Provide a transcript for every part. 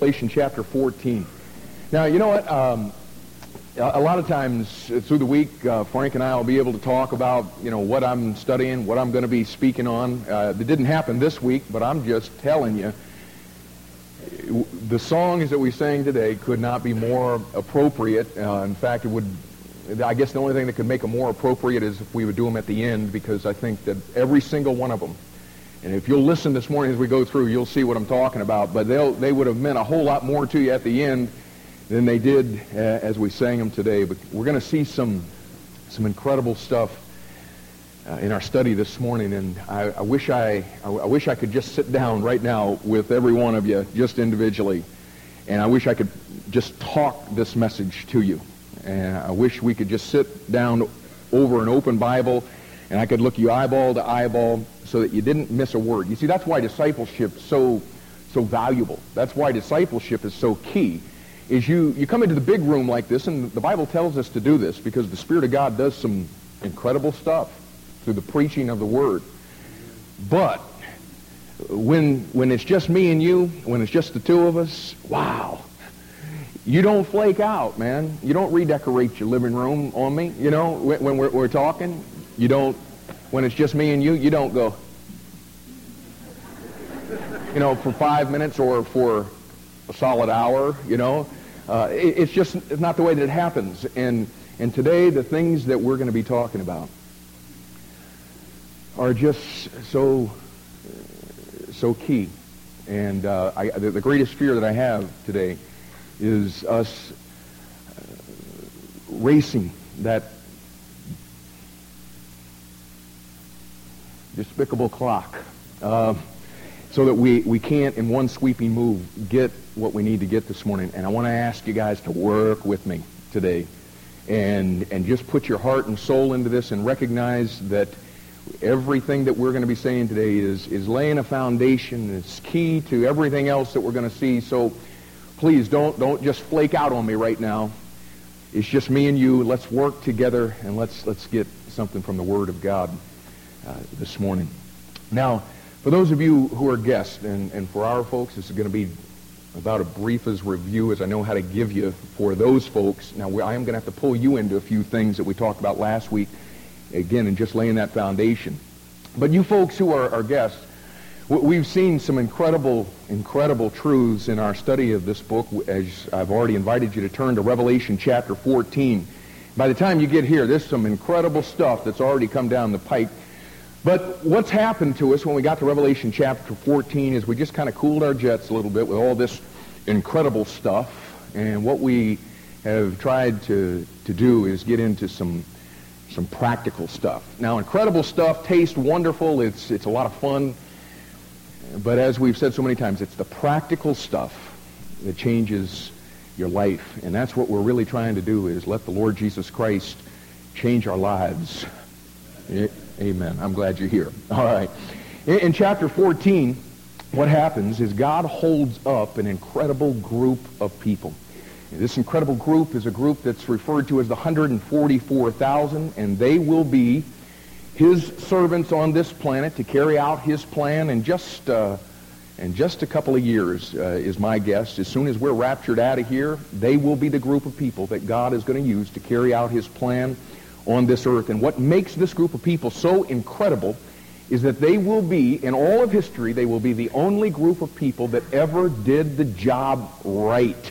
Revelation chapter 14. Now, you know what? Um, a lot of times through the week, uh, Frank and I will be able to talk about, you know, what I'm studying, what I'm going to be speaking on. Uh, it didn't happen this week, but I'm just telling you, the songs that we sang today could not be more appropriate. Uh, in fact, it would, I guess the only thing that could make them more appropriate is if we would do them at the end, because I think that every single one of them, and if you'll listen this morning as we go through, you'll see what I'm talking about, but they'll, they would have meant a whole lot more to you at the end than they did uh, as we sang them today. But we're going to see some, some incredible stuff uh, in our study this morning, and I, I wish I, I, I wish I could just sit down right now with every one of you, just individually, and I wish I could just talk this message to you. And I wish we could just sit down over an open Bible, and I could look you eyeball to eyeball, so that you didn't miss a word. You see, that's why discipleship is so so valuable. That's why discipleship is so key is you, you come into the big room like this, and the Bible tells us to do this because the Spirit of God does some incredible stuff through the preaching of the Word. But when, when it's just me and you, when it's just the two of us, wow. You don't flake out, man. You don't redecorate your living room on me. You know, when, when we're, we're talking, you don't, when it's just me and you, you don't go, you know, for five minutes or for a solid hour, you know. Uh, it, it's just it's not the way that it happens. And, and today, the things that we're going to be talking about are just so, so key. And uh, I, the, the, greatest fear that I have today is us uh, racing that despicable clock. Uh, so that we, we can't, in one sweeping move, get what we need to get this morning. And I want to ask you guys to work with me today and, and just put your heart and soul into this and recognize that everything that we're going to be saying today is, is laying a foundation. It's key to everything else that we're going to see. So please don't, don't just flake out on me right now. It's just me and you. Let's work together and let's, let's get something from the Word of God uh, this morning. Now, for those of you who are guests, and, and for our folks, this is going to be about as brief as review as I know how to give you for those folks. Now, I am going to have to pull you into a few things that we talked about last week, again, and just laying that foundation. But you folks who are our guests, we've seen some incredible, incredible truths in our study of this book. As I've already invited you to turn to Revelation chapter 14. By the time you get here, there's some incredible stuff that's already come down the pike but what's happened to us when we got to Revelation chapter 14 is we just kind of cooled our jets a little bit with all this incredible stuff. And what we have tried to, to do is get into some, some practical stuff. Now, incredible stuff tastes wonderful. It's, it's a lot of fun. But as we've said so many times, it's the practical stuff that changes your life. And that's what we're really trying to do is let the Lord Jesus Christ change our lives. Amen. I'm glad you're here. All right. In, in chapter 14, what happens is God holds up an incredible group of people. This incredible group is a group that's referred to as the 144,000, and they will be his servants on this planet to carry out his plan in just, uh, in just a couple of years, uh, is my guess. As soon as we're raptured out of here, they will be the group of people that God is going to use to carry out his plan on this earth. And what makes this group of people so incredible is that they will be, in all of history, they will be the only group of people that ever did the job right.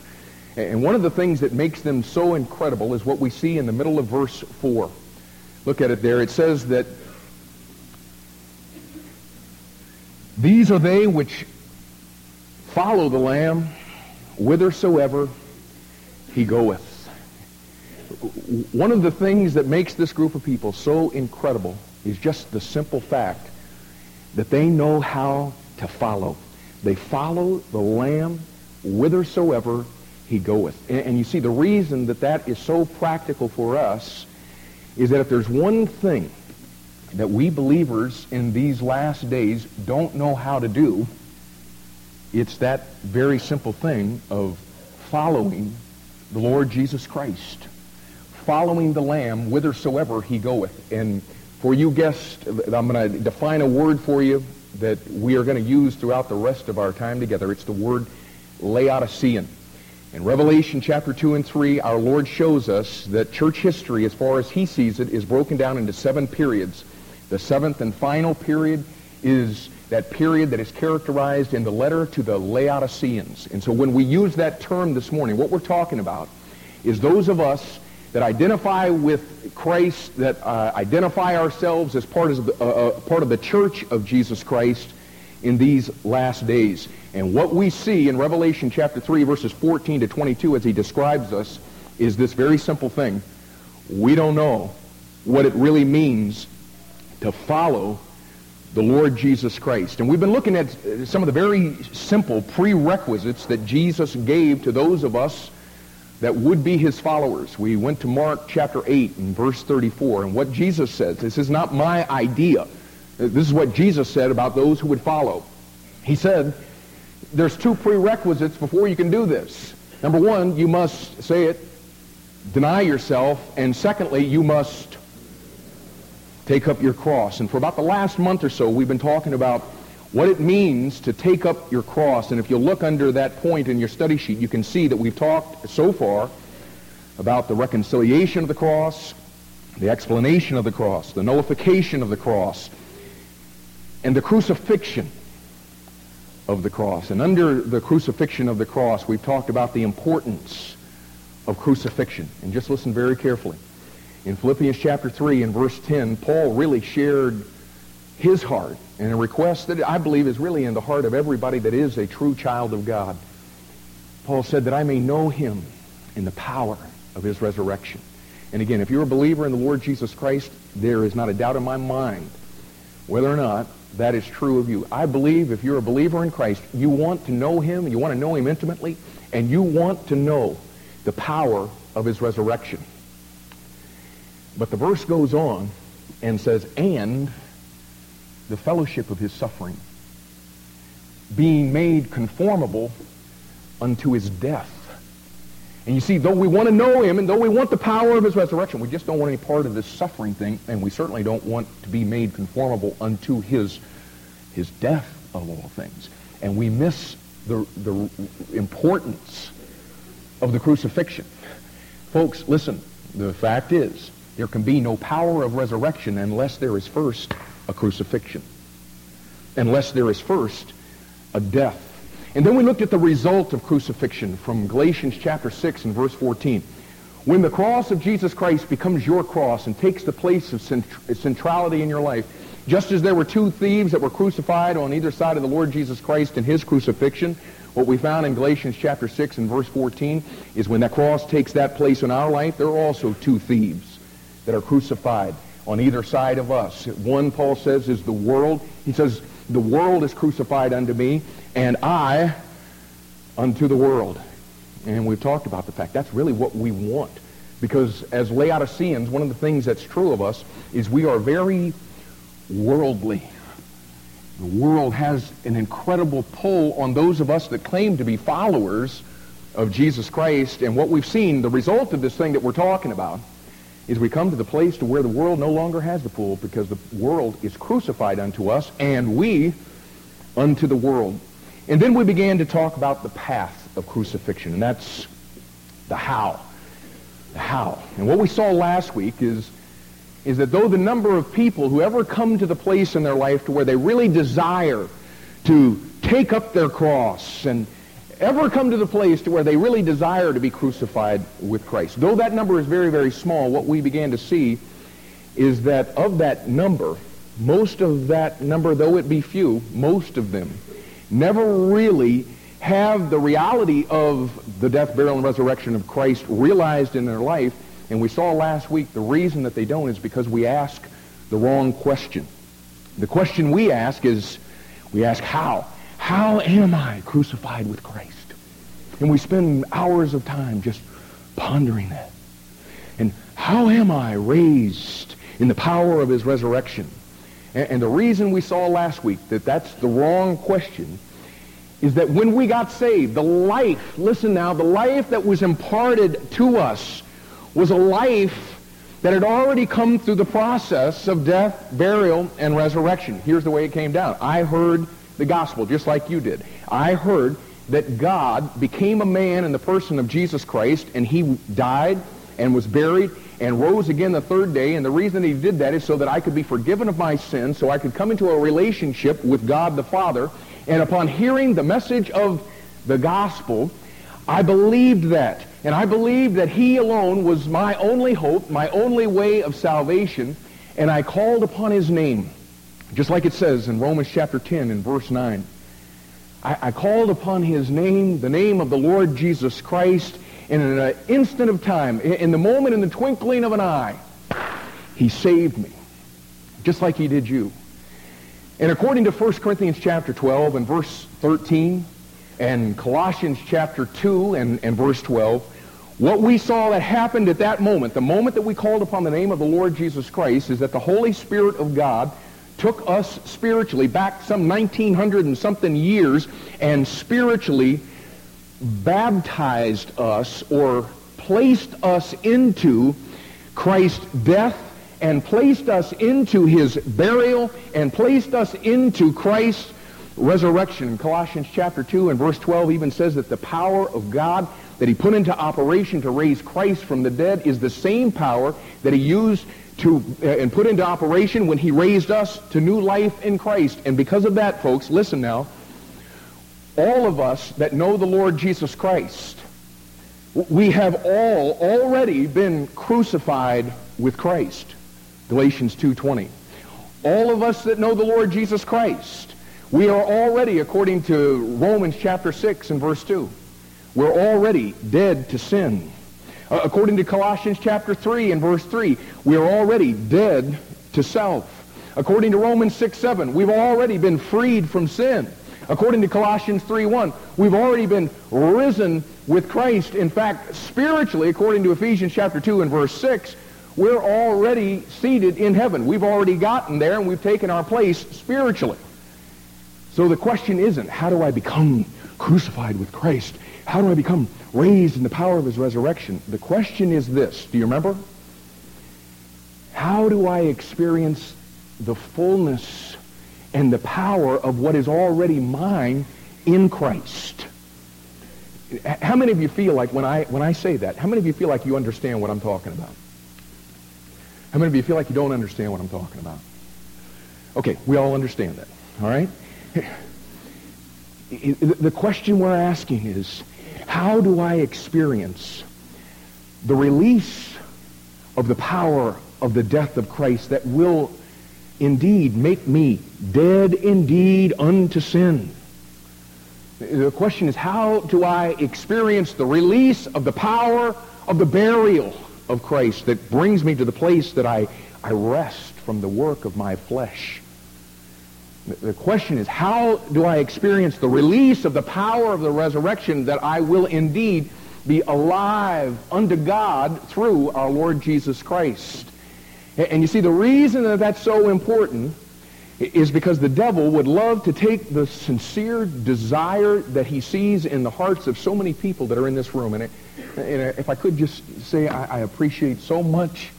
And one of the things that makes them so incredible is what we see in the middle of verse 4. Look at it there. It says that these are they which follow the Lamb whithersoever he goeth one of the things that makes this group of people so incredible is just the simple fact that they know how to follow. They follow the Lamb whithersoever he goeth. And, and, you see, the reason that that is so practical for us is that if there's one thing that we believers in these last days don't know how to do, it's that very simple thing of following the Lord Jesus Christ following the Lamb whithersoever he goeth. And for you guests, I'm going to define a word for you that we are going to use throughout the rest of our time together. It's the word Laodicean. In Revelation chapter 2 and 3, our Lord shows us that church history, as far as he sees it, is broken down into seven periods. The seventh and final period is that period that is characterized in the letter to the Laodiceans. And so when we use that term this morning, what we're talking about is those of us that identify with Christ, that uh, identify ourselves as part of, the, uh, uh, part of the church of Jesus Christ in these last days. And what we see in Revelation chapter 3, verses 14 to 22, as he describes us, is this very simple thing. We don't know what it really means to follow the Lord Jesus Christ. And we've been looking at some of the very simple prerequisites that Jesus gave to those of us that would be his followers. We went to Mark chapter 8 and verse 34, and what Jesus says, this is not my idea. This is what Jesus said about those who would follow. He said, there's two prerequisites before you can do this. Number one, you must, say it, deny yourself, and secondly, you must take up your cross. And for about the last month or so, we've been talking about what it means to take up your cross. And if you look under that point in your study sheet, you can see that we've talked so far about the reconciliation of the cross, the explanation of the cross, the nullification of the cross, and the crucifixion of the cross. And under the crucifixion of the cross, we've talked about the importance of crucifixion. And just listen very carefully. In Philippians chapter 3 and verse 10, Paul really shared his heart and a request that I believe is really in the heart of everybody that is a true child of God. Paul said that I may know him in the power of his resurrection. And again, if you're a believer in the Lord Jesus Christ, there is not a doubt in my mind whether or not that is true of you. I believe if you're a believer in Christ, you want to know him, you want to know him intimately, and you want to know the power of his resurrection. But the verse goes on and says, and the fellowship of his suffering, being made conformable unto his death. And you see, though we want to know him and though we want the power of his resurrection, we just don't want any part of this suffering thing, and we certainly don't want to be made conformable unto his, his death of all things. And we miss the, the importance of the crucifixion. Folks, listen, the fact is, there can be no power of resurrection unless there is first a crucifixion. Unless there is first a death. And then we looked at the result of crucifixion from Galatians chapter 6 and verse 14. When the cross of Jesus Christ becomes your cross and takes the place of centrality in your life, just as there were two thieves that were crucified on either side of the Lord Jesus Christ in his crucifixion, what we found in Galatians chapter 6 and verse 14 is when that cross takes that place in our life, there are also two thieves that are crucified on either side of us. One, Paul says, is the world. He says, the world is crucified unto me, and I unto the world. And we've talked about the fact that's really what we want. Because as Laodiceans, one of the things that's true of us is we are very worldly. The world has an incredible pull on those of us that claim to be followers of Jesus Christ. And what we've seen, the result of this thing that we're talking about, is we come to the place to where the world no longer has the pull because the world is crucified unto us and we unto the world. And then we began to talk about the path of crucifixion, and that's the how. The how. And what we saw last week is, is that though the number of people who ever come to the place in their life to where they really desire to take up their cross and ever come to the place to where they really desire to be crucified with Christ. Though that number is very, very small, what we began to see is that of that number, most of that number, though it be few, most of them never really have the reality of the death, burial, and resurrection of Christ realized in their life. And we saw last week the reason that they don't is because we ask the wrong question. The question we ask is, we ask how? How am I crucified with Christ? And we spend hours of time just pondering that. And how am I raised in the power of his resurrection? And, and the reason we saw last week that that's the wrong question is that when we got saved, the life, listen now, the life that was imparted to us was a life that had already come through the process of death, burial, and resurrection. Here's the way it came down. I heard the gospel just like you did. I heard that God became a man in the person of Jesus Christ, and he died and was buried and rose again the third day. And the reason he did that is so that I could be forgiven of my sins, so I could come into a relationship with God the Father. And upon hearing the message of the gospel, I believed that. And I believed that he alone was my only hope, my only way of salvation. And I called upon his name, just like it says in Romans chapter 10 and verse 9. I, I called upon his name, the name of the Lord Jesus Christ, and in an instant of time, in the moment, in the twinkling of an eye, he saved me, just like he did you. And according to 1 Corinthians chapter 12 and verse 13, and Colossians chapter 2 and, and verse 12, what we saw that happened at that moment, the moment that we called upon the name of the Lord Jesus Christ, is that the Holy Spirit of God took us spiritually back some 1900 and something years and spiritually baptized us or placed us into Christ's death and placed us into his burial and placed us into Christ's resurrection. Colossians chapter 2 and verse 12 even says that the power of God that he put into operation to raise Christ from the dead is the same power that he used to uh, and put into operation when he raised us to new life in Christ. And because of that, folks, listen now, all of us that know the Lord Jesus Christ, we have all already been crucified with Christ. Galatians 2.20. All of us that know the Lord Jesus Christ, we are already, according to Romans chapter 6 and verse 2, we're already dead to sin. Uh, according to Colossians chapter 3 and verse 3, we are already dead to self. According to Romans 6, 7, we've already been freed from sin. According to Colossians 3.1, we've already been risen with Christ. In fact, spiritually, according to Ephesians chapter 2 and verse 6, we're already seated in heaven. We've already gotten there and we've taken our place spiritually. So the question isn't, how do I become crucified with Christ? How do I become raised in the power of his resurrection? The question is this. Do you remember? How do I experience the fullness and the power of what is already mine in Christ. How many of you feel like when I, when I say that, how many of you feel like you understand what I'm talking about? How many of you feel like you don't understand what I'm talking about? Okay, we all understand that, all right? The question we're asking is, how do I experience the release of the power of the death of Christ that will indeed make me dead indeed unto sin. The question is, how do I experience the release of the power of the burial of Christ that brings me to the place that I, I rest from the work of my flesh? The question is, how do I experience the release of the power of the resurrection that I will indeed be alive unto God through our Lord Jesus Christ? And you see, the reason that that's so important is because the devil would love to take the sincere desire that he sees in the hearts of so many people that are in this room. And, if I could just say, I appreciate so much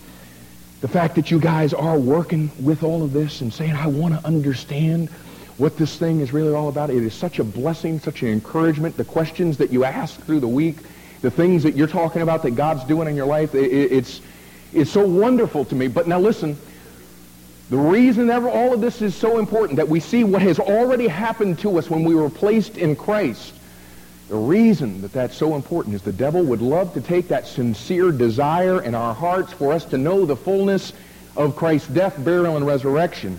the fact that you guys are working with all of this and saying, I want to understand what this thing is really all about. It is such a blessing, such an encouragement. The questions that you ask through the week, the things that you're talking about that God's doing in your life, it, it's is so wonderful to me. But now listen, the reason that all of this is so important, that we see what has already happened to us when we were placed in Christ, the reason that that's so important is the devil would love to take that sincere desire in our hearts for us to know the fullness of Christ's death, burial, and resurrection.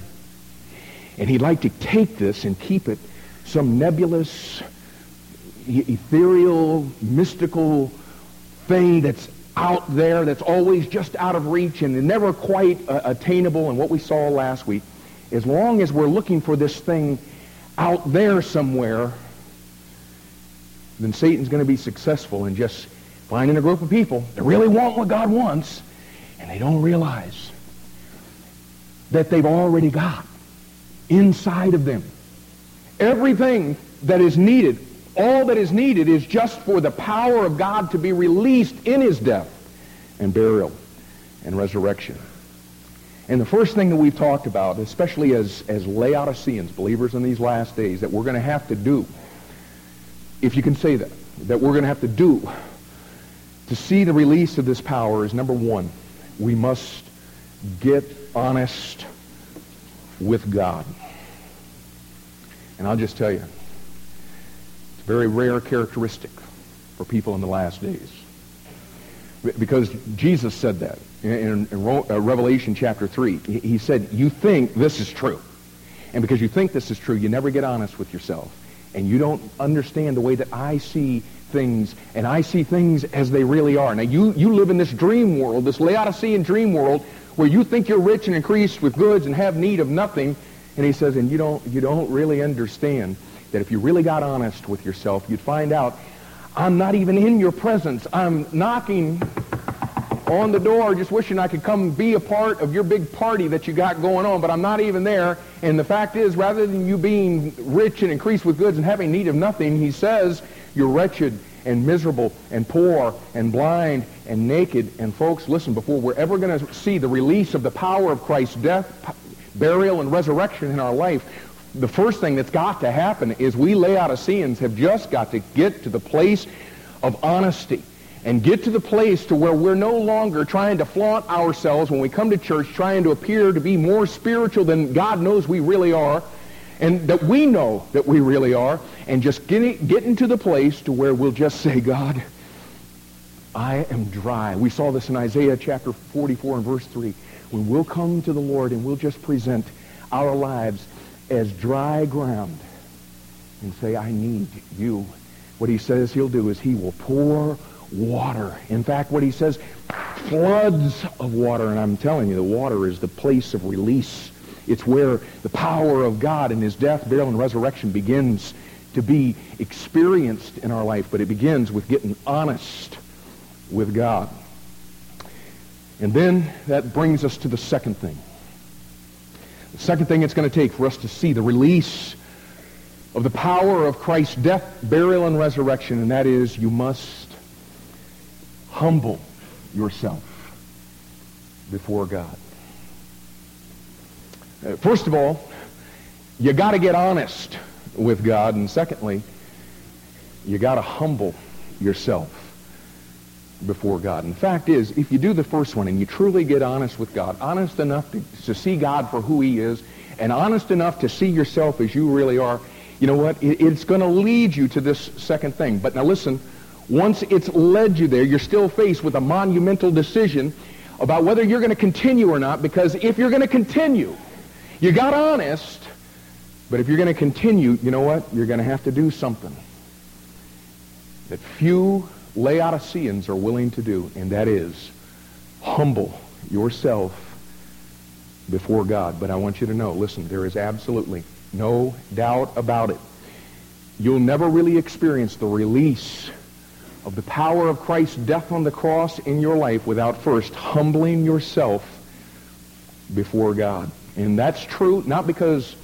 And he'd like to take this and keep it some nebulous, ethereal, mystical thing that's out there that's always just out of reach and never quite uh, attainable. And what we saw last week, as long as we're looking for this thing out there somewhere, then Satan's going to be successful in just finding a group of people that really want what God wants, and they don't realize that they've already got inside of them everything that is needed all that is needed is just for the power of God to be released in his death and burial and resurrection. And the first thing that we've talked about, especially as, as Laodiceans, believers in these last days, that we're going to have to do if you can say that, that we're going to have to do to see the release of this power is number one, we must get honest with God. And I'll just tell you, it's a very rare characteristic for people in the last days. Because Jesus said that in, uh, Revelation chapter 3. He said, you think this is true. And because you think this is true, you never get honest with yourself. And you don't understand the way that I see things, and I see things as they really are. Now, you, you live in this dream world, this Laodicean dream world, where you think you're rich and increased with goods and have need of nothing. And he says, and you don't, you don't really understand that if you really got honest with yourself, you'd find out, I'm not even in your presence. I'm knocking on the door just wishing I could come be a part of your big party that you got going on, but I'm not even there. And the fact is, rather than you being rich and increased with goods and having need of nothing, he says, you're wretched and miserable and poor and blind and naked. And folks, listen, before we're ever going to see the release of the power of Christ's death, burial, and resurrection in our life, the first thing that's got to happen is we lay out of Laodiceans have just got to get to the place of honesty and get to the place to where we're no longer trying to flaunt ourselves when we come to church, trying to appear to be more spiritual than God knows we really are, and that we know that we really are, and just getting, getting to the place to where we'll just say, God, I am dry. We saw this in Isaiah chapter 44 and verse 3. When we'll come to the Lord and we'll just present our lives as dry ground and say, I need you. What he says he'll do is he will pour water. In fact, what he says, floods of water. And I'm telling you, the water is the place of release. It's where the power of God in his death, burial, and resurrection begins to be experienced in our life. But it begins with getting honest with God. And then that brings us to the second thing. The second thing it's going to take for us to see the release of the power of Christ's death, burial, and resurrection, and that is you must humble yourself before God. Uh, first of all, you got to get honest with God, and secondly, you got to humble yourself before God. And the fact is, if you do the first one and you truly get honest with God, honest enough to, to see God for who he is, and honest enough to see yourself as you really are, you know what? It, it's going to lead you to this second thing. But now listen, once it's led you there, you're still faced with a monumental decision about whether you're going to continue or not, because if you're going to continue, you got honest, but if you're going to continue, you know what? You're going to have to do something that few Laodiceans are willing to do, and that is humble yourself before God. But I want you to know, listen, there is absolutely no doubt about it. You'll never really experience the release of the power of Christ's death on the cross in your life without first humbling yourself before God. And that's true not because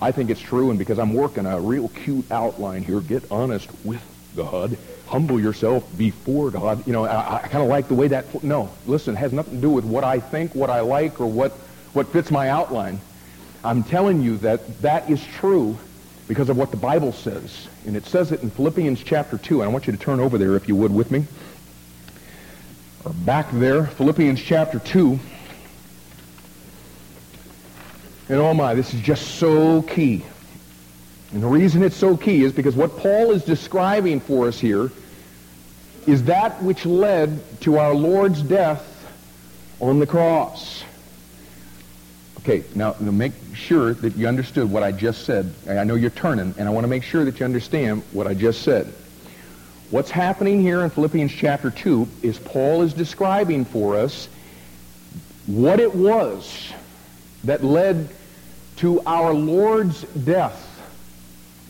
I think it's true and because I'm working a real cute outline here. Get honest with God. Humble yourself before God. You know, I, I kind of like the way that... No, listen, it has nothing to do with what I think, what I like, or what, what fits my outline. I'm telling you that that is true because of what the Bible says. And it says it in Philippians chapter 2. And I want you to turn over there, if you would, with me. Or back there, Philippians chapter 2. And oh my, this is just so key. And the reason it's so key is because what Paul is describing for us here is that which led to our Lord's death on the cross. Okay, now, make sure that you understood what I just said. I know you're turning, and I want to make sure that you understand what I just said. What's happening here in Philippians chapter 2 is Paul is describing for us what it was that led to our Lord's death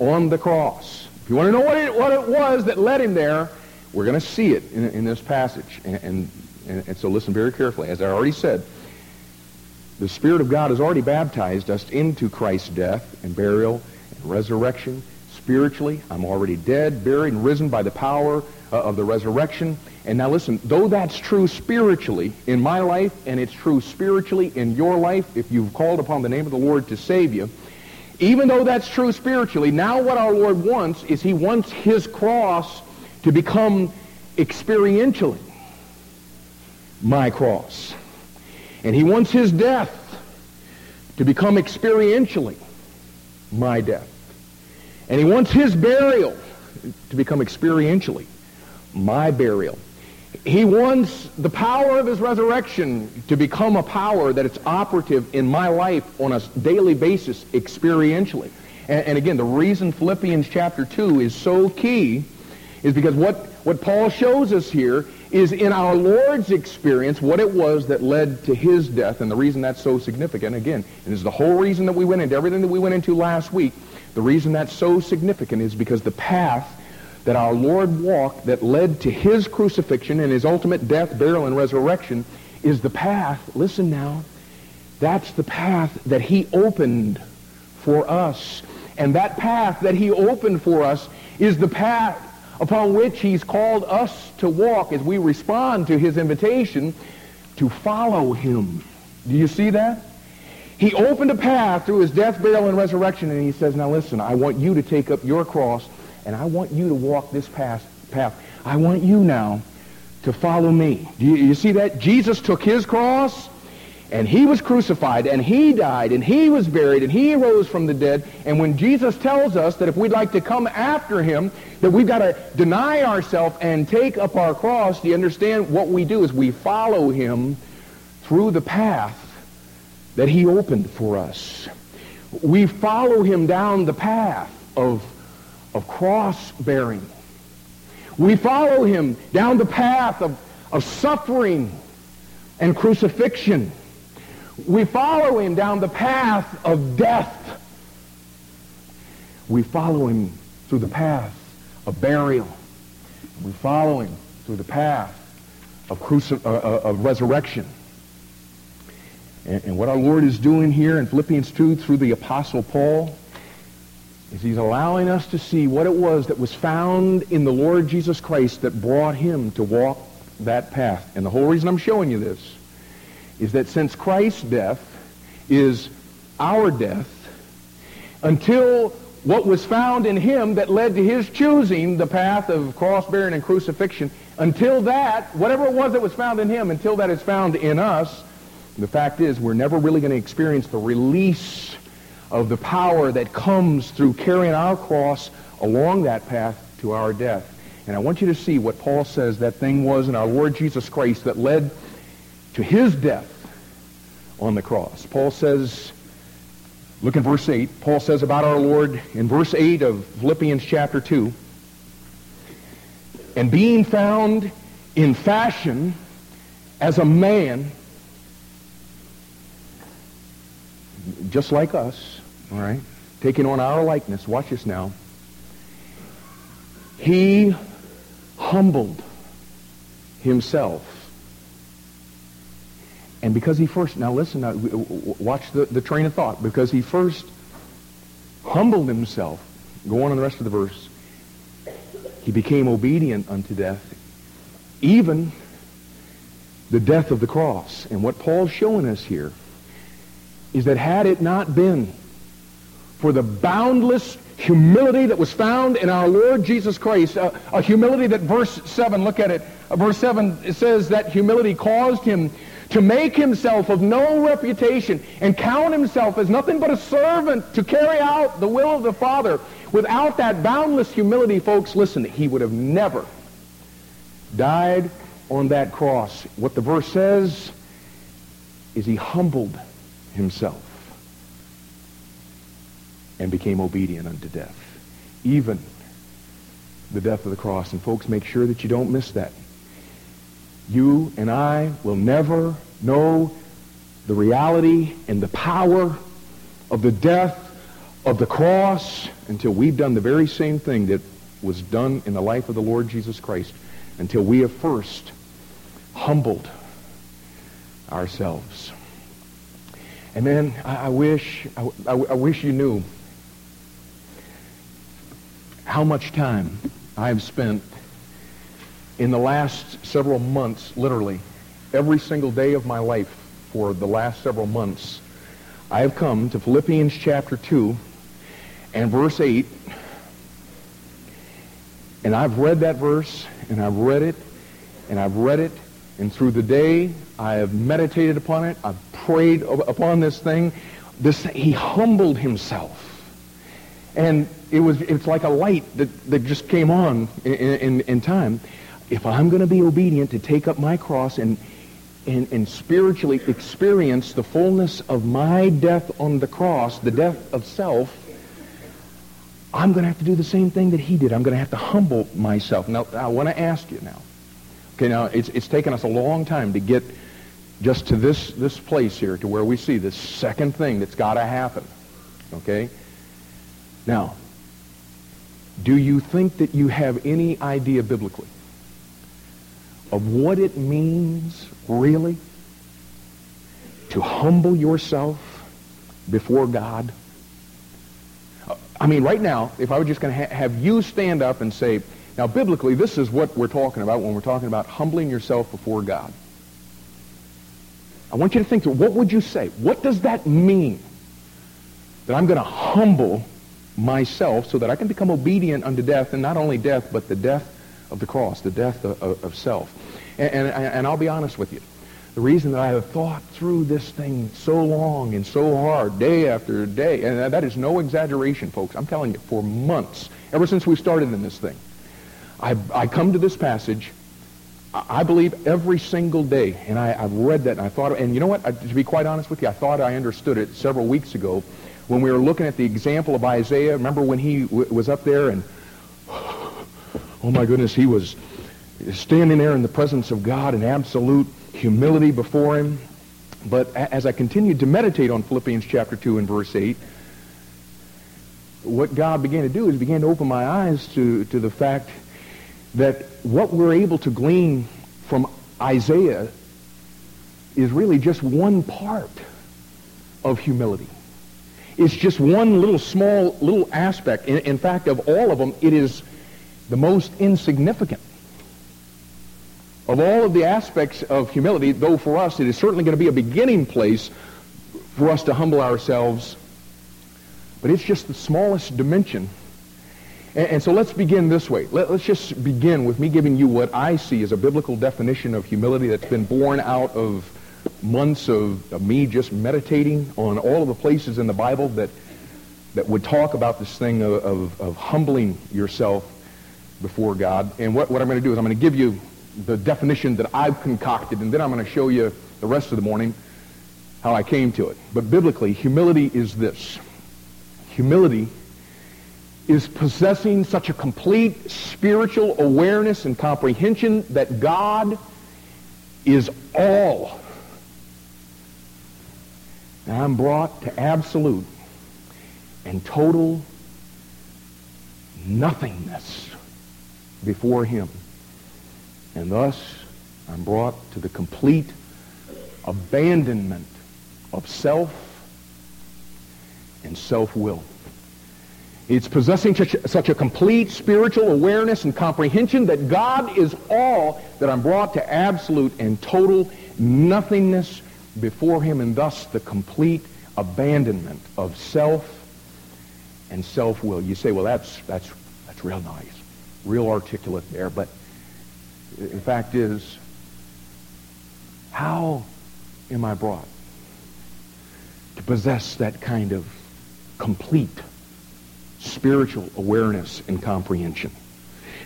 on the cross. If you want to know what it, what it was that led him there, we're going to see it in, in this passage. And, and, and so listen very carefully. As I already said, the Spirit of God has already baptized us into Christ's death and burial and resurrection. Spiritually, I'm already dead, buried, and risen by the power uh, of the resurrection. And now listen, though that's true spiritually in my life, and it's true spiritually in your life, if you've called upon the name of the Lord to save you, Even though that's true spiritually, now what our Lord wants is he wants his cross to become experientially my cross. And he wants his death to become experientially my death. And he wants his burial to become experientially my burial. He wants the power of his resurrection to become a power that it's operative in my life on a daily basis experientially. And, and, again, the reason Philippians chapter 2 is so key is because what, what Paul shows us here is in our Lord's experience what it was that led to his death. And the reason that's so significant, again, and is the whole reason that we went into everything that we went into last week, the reason that's so significant is because the path that our Lord walked that led to his crucifixion and his ultimate death, burial, and resurrection is the path, listen now, that's the path that he opened for us. And that path that he opened for us is the path upon which he's called us to walk as we respond to his invitation to follow him. Do you see that? He opened a path through his death, burial, and resurrection, and he says, now listen, I want you to take up your cross and I want you to walk this path. I want you now to follow me. Do you, you see that? Jesus took his cross, and he was crucified, and he died, and he was buried, and he rose from the dead. And when Jesus tells us that if we'd like to come after him, that we've got to deny ourselves and take up our cross, do you understand? What we do is we follow him through the path that he opened for us. We follow him down the path of of cross bearing. We follow him down the path of, of suffering and crucifixion. We follow him down the path of death. We follow him through the path of burial. We follow him through the path of, cruci- uh, uh, of resurrection. And, and what our Lord is doing here in Philippians 2 through the Apostle Paul is he's allowing us to see what it was that was found in the Lord Jesus Christ that brought him to walk that path. And the whole reason I'm showing you this is that since Christ's death is our death, until what was found in him that led to his choosing the path of cross-bearing and crucifixion, until that, whatever it was that was found in him, until that is found in us, the fact is we're never really going to experience the release of the power that comes through carrying our cross along that path to our death. And I want you to see what Paul says that thing was in our Lord Jesus Christ that led to his death on the cross. Paul says, look in verse 8, Paul says about our Lord in verse 8 of Philippians chapter 2, and being found in fashion as a man, just like us, all right? Taking on our likeness. Watch this now. He humbled himself. And because he first, now listen, now, watch the, the train of thought. Because he first humbled himself, go on in the rest of the verse, he became obedient unto death, even the death of the cross. And what Paul's showing us here is that had it not been for the boundless humility that was found in our Lord Jesus Christ. Uh, a humility that verse 7, look at it. Uh, verse 7, it says that humility caused him to make himself of no reputation and count himself as nothing but a servant to carry out the will of the Father. Without that boundless humility, folks, listen, he would have never died on that cross. What the verse says is he humbled himself and became obedient unto death. Even the death of the cross. And folks, make sure that you don't miss that. You and I will never know the reality and the power of the death of the cross until we've done the very same thing that was done in the life of the Lord Jesus Christ, until we have first humbled ourselves. And then I, I wish I, I, I wish you knew how much time I have spent in the last several months, literally, every single day of my life for the last several months, I have come to Philippians chapter 2 and verse 8. And I've read that verse, and I've read it, and I've read it, and through the day I have meditated upon it. I've prayed upon this thing. This he humbled himself, and it was it's like a light that, that just came on in, in, in time. If I'm going to be obedient to take up my cross and and, and spiritually experience the fullness of my death on the cross, the death of self, I'm going to have to do the same thing that he did. I'm going to have to humble myself. Now, I want to ask you now. Okay, now it's, it's taken us a long time to get just to this, this place here, to where we see this second thing that's got to happen. Okay? Now, do you think that you have any idea biblically of what it means really to humble yourself before God? I mean, right now, if I were just going to ha- have you stand up and say, now, biblically, this is what we're talking about when we're talking about humbling yourself before God. I want you to think through, what would you say? What does that mean? That I'm going to humble myself so that I can become obedient unto death, and not only death, but the death of the cross, the death of, of, self. And, and, and I'll be honest with you. The reason that I have thought through this thing so long and so hard, day after day, and that is no exaggeration, folks. I'm telling you, for months, ever since we started in this thing, I, I come to this passage, I believe every single day, and I, have read that, and I thought, and you know what? I, to be quite honest with you, I thought I understood it several weeks ago when we were looking at the example of Isaiah. Remember when he w- was up there and, oh my goodness, he was standing there in the presence of God in absolute humility before him. But as I continued to meditate on Philippians chapter 2 and verse 8, what God began to do is began to open my eyes to, to the fact that what we're able to glean from Isaiah is really just one part of humility. It's just one little small little aspect. In, in fact, of all of them, it is the most insignificant of all of the aspects of humility, though for us it is certainly going to be a beginning place for us to humble ourselves, but it's just the smallest dimension. And, and so let's begin this way. Let, let's just begin with me giving you what I see as a biblical definition of humility that's been born out of months of, of me just meditating on all of the places in the Bible that, that would talk about this thing of, of, of humbling yourself before God. And what, what I'm going to do is I'm going to give you the definition that I've concocted, and then I'm going to show you the rest of the morning how I came to it. But biblically, humility is this. Humility is possessing such a complete spiritual awareness and comprehension that God is all. And I'm brought to absolute and total nothingness before him. And thus, I'm brought to the complete abandonment of self and self-will. It's possessing such, a complete spiritual awareness and comprehension that God is all that I'm brought to absolute and total nothingness before him and thus the complete abandonment of self and self-will. You say, well, that's, that's, that's real nice, real articulate there, but the fact is, how am I brought to possess that kind of complete spiritual awareness and comprehension?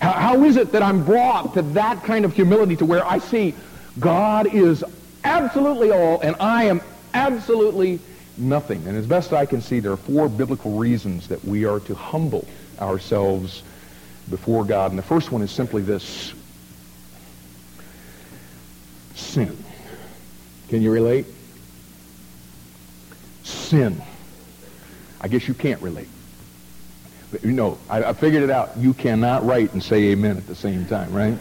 How, how is it that I'm brought to that kind of humility to where I see God is absolutely all and I am absolutely nothing? And as best I can see, there are four biblical reasons that we are to humble ourselves before God. And the first one is simply this sin. Can you relate? Sin. I guess you can't relate. But you know, I, I figured it out. You cannot write and say amen at the same time, right?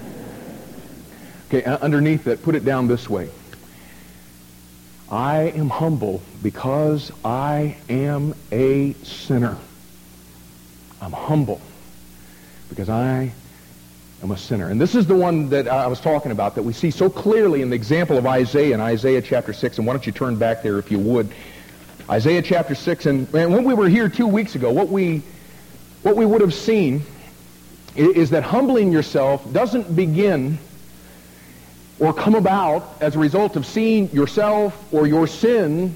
Okay, uh, underneath that, put it down this way. I am humble because I am a sinner. I'm humble because I am a sinner. And this is the one that I was talking about that we see so clearly in the example of Isaiah in Isaiah chapter 6. And why don't you turn back there if you would. Isaiah chapter 6. And, and when we were here two weeks ago, what we what we would have seen is that humbling yourself doesn't begin or come about as a result of seeing yourself or your sin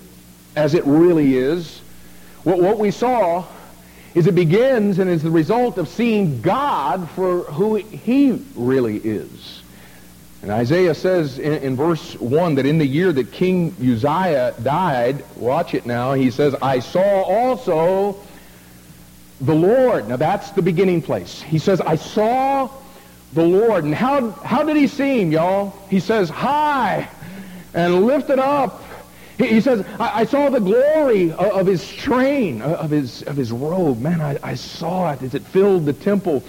as it really is. What, what we saw is it begins and is the result of seeing God for who he really is. And Isaiah says in, in, verse 1 that in the year that King Uzziah died, watch it now, he says, I saw also the Lord. Now that's the beginning place. He says, I saw the Lord. And how, how did he see him, y'all? He says, high and lifted up. He, says, I, I, saw the glory of, of, his train, of his, of his robe. Man, I, I saw it as it filled the temple.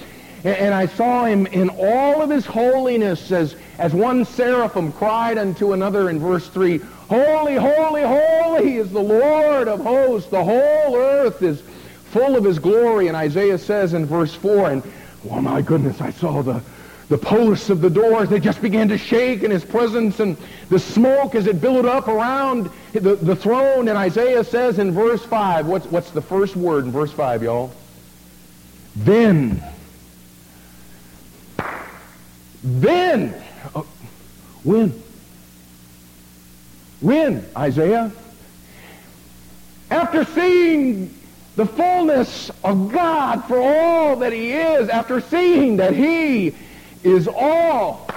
And, and I saw him in all of his holiness as, as one seraphim cried unto another in verse 3, Holy, holy, holy is the Lord of hosts. The whole earth is full of his glory. And Isaiah says in verse 4, and oh my goodness, I saw the, the posts of the doors. They just began to shake in his presence and the smoke as it billowed up around the, the throne. And Isaiah says in verse 5, what's, what's the first word in verse 5, y'all? Then. Then. Oh, when? When, Isaiah? After seeing the fullness of God for all that he is, after seeing that he is all,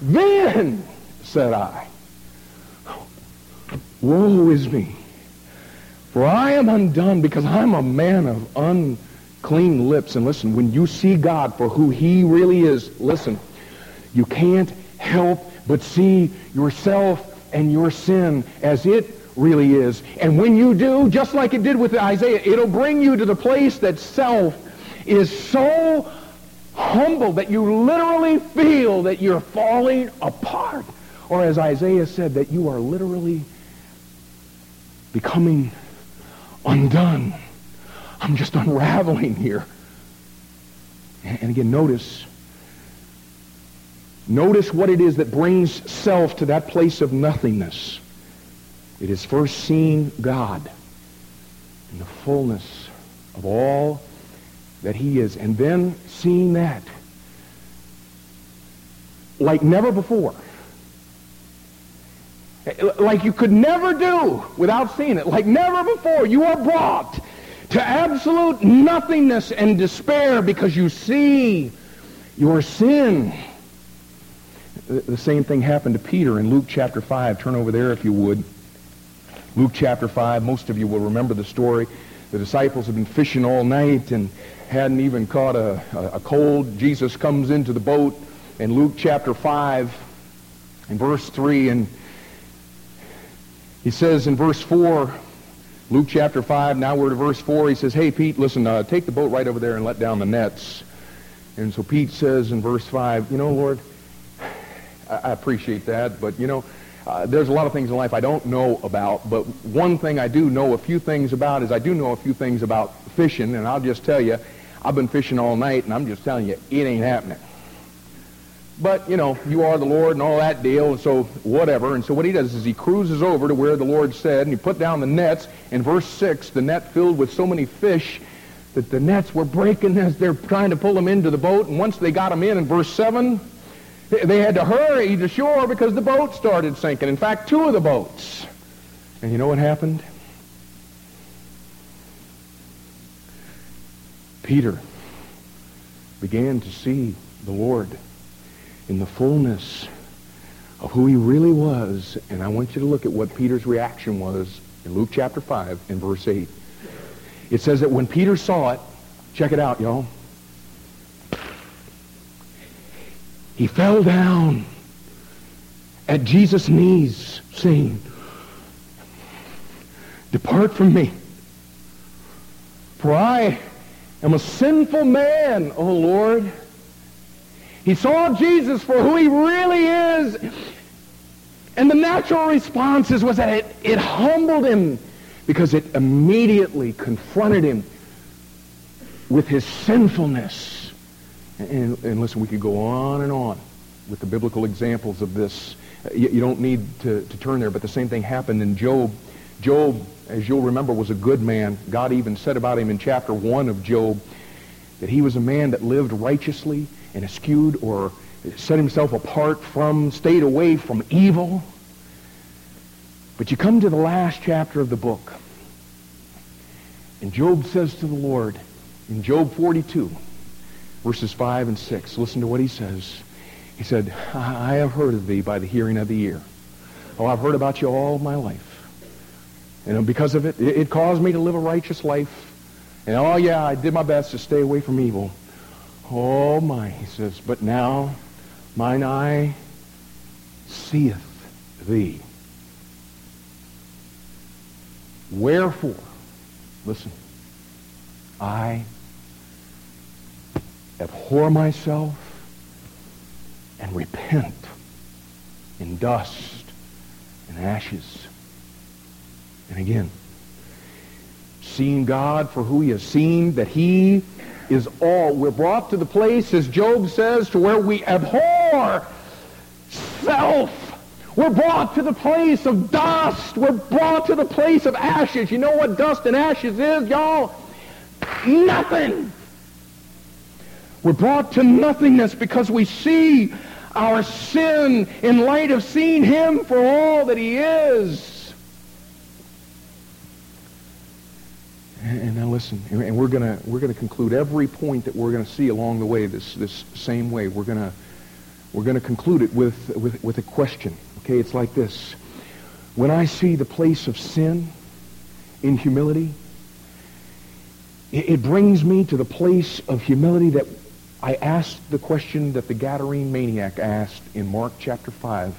then said I, Woe is me, for I am undone because I'm a man of unclean lips. And listen, when you see God for who he really is, listen, you can't help but see yourself and your sin as it really is. And when you do, just like it did with Isaiah, it'll bring you to the place that self is so humble that you literally feel that you're falling apart. Or as Isaiah said, that you are literally becoming undone. I'm just unraveling here. And again, notice, notice what it is that brings self to that place of nothingness. It is first seeing God in the fullness of all that he is, and then seeing that like never before. Like you could never do without seeing it. Like never before. You are brought to absolute nothingness and despair because you see your sin. The same thing happened to Peter in Luke chapter 5. Turn over there if you would. Luke chapter 5, most of you will remember the story. The disciples have been fishing all night and hadn't even caught a, a, cold. Jesus comes into the boat in Luke chapter 5 in verse 3 and he says in verse 4, Luke chapter 5, now we're to verse 4, he says, hey Pete, listen, uh, take the boat right over there and let down the nets. And so Pete says in verse 5, you know, Lord, I, I appreciate that, but you know, uh, there's a lot of things in life I don't know about, but one thing I do know a few things about is I do know a few things about fishing, and I'll just tell you, I've been fishing all night, and I'm just telling you, it ain't happening. But, you know, you are the Lord and all that deal, and so whatever. And so what he does is he cruises over to where the Lord said, and he put down the nets. In verse 6, the net filled with so many fish that the nets were breaking as they're trying to pull them into the boat. And once they got them in, in verse 7, they had to hurry to shore because the boat started sinking. In fact, two of the boats. And you know what happened? Peter began to see the Lord in the fullness of who he really was. And I want you to look at what Peter's reaction was in Luke chapter 5 and verse 8. It says that when Peter saw it, check it out, y'all. He fell down at Jesus' knees, saying, Depart from me, for I am a sinful man, O Lord. He saw Jesus for who he really is. And the natural response was that it, it humbled him because it immediately confronted him with his sinfulness. And, and, listen, we could go on and on with the biblical examples of this. You, you don't need to, to turn there, but the same thing happened in Job. Job, as you'll remember, was a good man. God even said about him in chapter 1 of Job that he was a man that lived righteously and eschewed or set himself apart from, stayed away from evil. But you come to the last chapter of the book, and Job says to the Lord, in Job 42, verses 5 and 6, listen to what he says. He said, I have heard of thee by the hearing of the ear. Oh, I've heard about you all my life. And because of it, it caused me to live a righteous life. And oh, yeah, I did my best to stay away from evil. Oh, my, he says, but now mine eye seeth thee. Wherefore, listen, I abhor myself and repent in dust and ashes. And again, seeing God for who he has seen, that he is all. We're brought to the place, as Job says, to where we abhor self. We're brought to the place of dust. We're brought to the place of ashes. You know what dust and ashes is, y'all? Nothing. We're brought to nothingness because we see our sin in light of seeing him for all that he is. And, now listen, and we're gonna we're gonna conclude every point that we're gonna see along the way this this same way. We're gonna we're gonna conclude it with with with a question. Okay, it's like this: When I see the place of sin in humility, it, it brings me to the place of humility that I asked the question that the Gadarene maniac asked in Mark chapter 5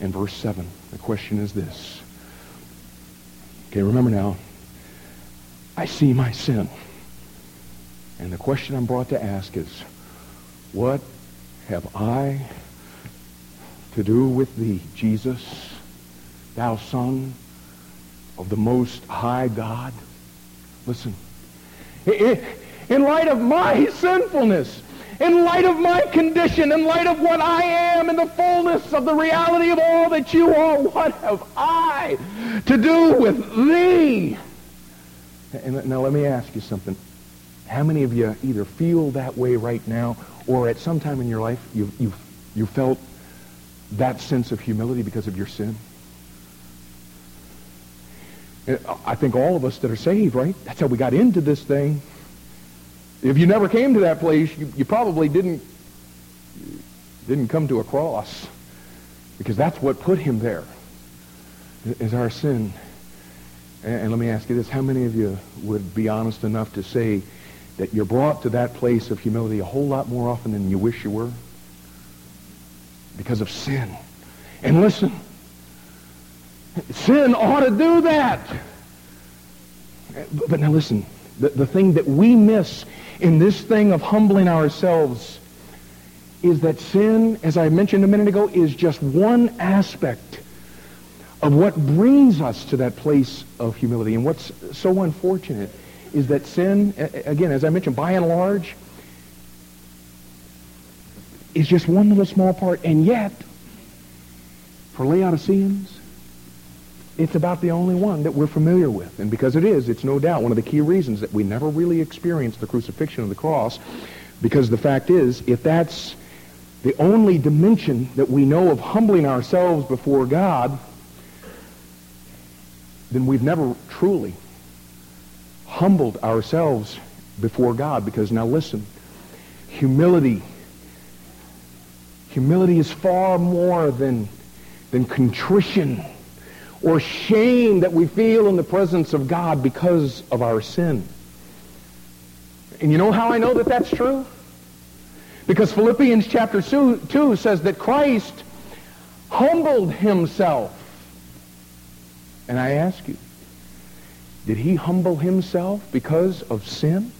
and verse 7. The question is this. Okay, remember now, I see my sin. And the question I'm brought to ask is, what have I to do with thee, Jesus, thou Son of the Most High God? Listen, in light of my sinfulness, in light of my condition, in light of what I am, in the fullness of the reality of all that you are, what have I to do with thee? And now let me ask you something. How many of you either feel that way right now or at some time in your life you you you felt that sense of humility because of your sin? Uh, I think all of us that are saved, right? That's how we got into this thing. If you never came to that place, you, you probably didn't, didn't come to a cross because that's what put him there, is our sin. And, let me ask you this. How many of you would be honest enough to say that you're brought to that place of humility a whole lot more often than you wish you were? Because of sin. And listen, sin ought to do that. But now listen, the, the thing that we miss in this thing of humbling ourselves is that sin, as I mentioned a minute ago, is just one aspect of what brings us to that place of humility. And what's so unfortunate is that sin, again, as I mentioned, by and large, is just one little small part. And yet, for Laodiceans, it's about the only one that we're familiar with. And because it is, it's no doubt one of the key reasons that we never really experience the crucifixion of the cross. Because the fact is, if that's the only dimension that we know of humbling ourselves before God, then we've never truly humbled ourselves before God. Because now listen, humility, humility is far more than, than contrition or shame that we feel in the presence of God because of our sin. And you know how I know that that's true? Because Philippians chapter 2, says that Christ humbled himself. And I ask you, did he humble himself because of sin?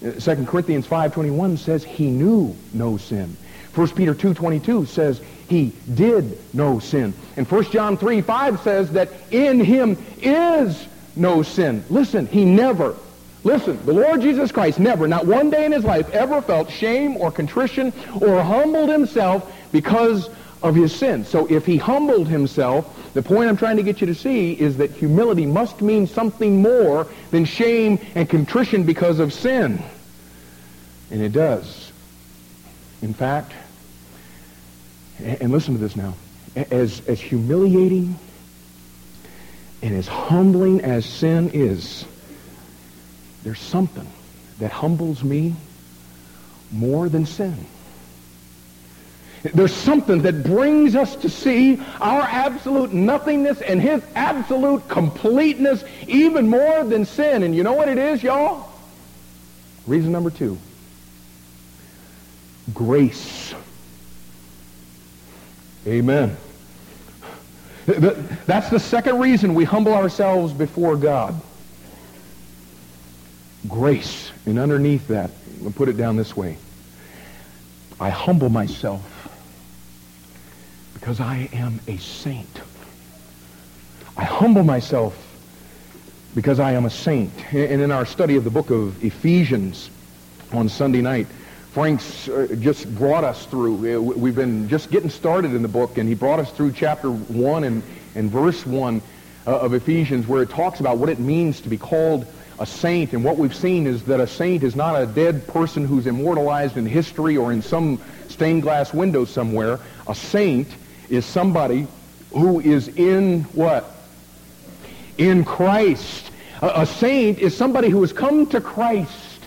2 Corinthians 5.21 says he knew no sin. 1 Peter 2.22 says he did no sin. And 1 John 3, 5 says that in him is no sin. Listen, he never, listen, the Lord Jesus Christ never, not one day in his life, ever felt shame or contrition or humbled himself because of his sin. So if he humbled himself, the point I'm trying to get you to see is that humility must mean something more than shame and contrition because of sin. And it does. In fact, and listen to this now, as, as humiliating and as humbling as sin is, there's something that humbles me more than sin. There's something that brings us to see our absolute nothingness and his absolute completeness even more than sin. And you know what it is, y'all? Reason number two. Grace. Amen. That's the second reason we humble ourselves before God. Grace. And underneath that, put it down this way. I humble myself because I am a saint. I humble myself because I am a saint. And in our study of the book of Ephesians on Sunday night, Frank's uh, just brought us through. Uh, we've been just getting started in the book, and he brought us through chapter 1 and, and verse 1 uh, of Ephesians, where it talks about what it means to be called a saint. And what we've seen is that a saint is not a dead person who's immortalized in history or in some stained glass window somewhere. A saint is somebody who is in what? In Christ. A, a saint is somebody who has come to Christ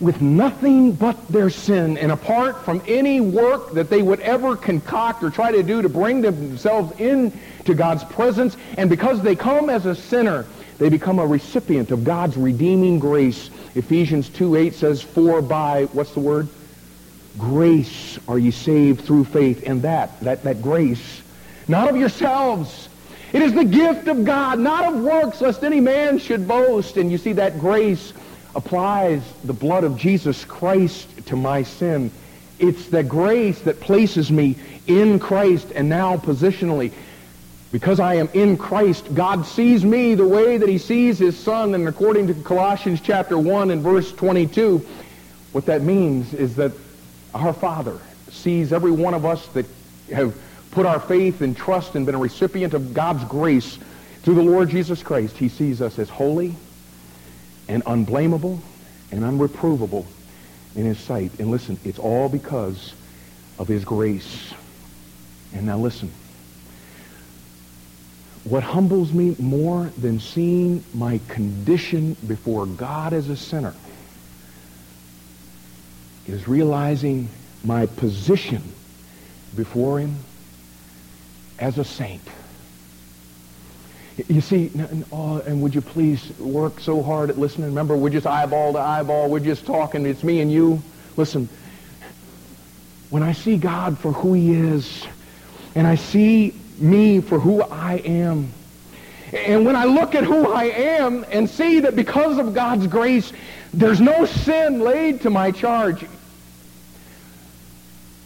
with nothing but their sin and apart from any work that they would ever concoct or try to do to bring themselves into God's presence. And because they come as a sinner, they become a recipient of God's redeeming grace. Ephesians 2.8 says, For by, what's the word? Grace are ye saved through faith. And that, that, that grace, not of yourselves. It is the gift of God, not of works, lest any man should boast. And you see that grace applies the blood of Jesus Christ to my sin. It's the grace that places me in Christ and now positionally. Because I am in Christ, God sees me the way that he sees his son. And according to Colossians chapter 1 and verse 22, what that means is that our Father sees every one of us that have put our faith and trust and been a recipient of God's grace through the Lord Jesus Christ. He sees us as holy, and unblameable and unreprovable in his sight. And listen, it's all because of his grace. And now listen. What humbles me more than seeing my condition before God as a sinner is realizing my position before him as a saint. You see, oh, and would you please work so hard at listening? Remember, we're just eyeball to eyeball. We're just talking. It's me and you. Listen, when I see God for who he is, and I see me for who I am, and when I look at who I am and see that because of God's grace, there's no sin laid to my charge,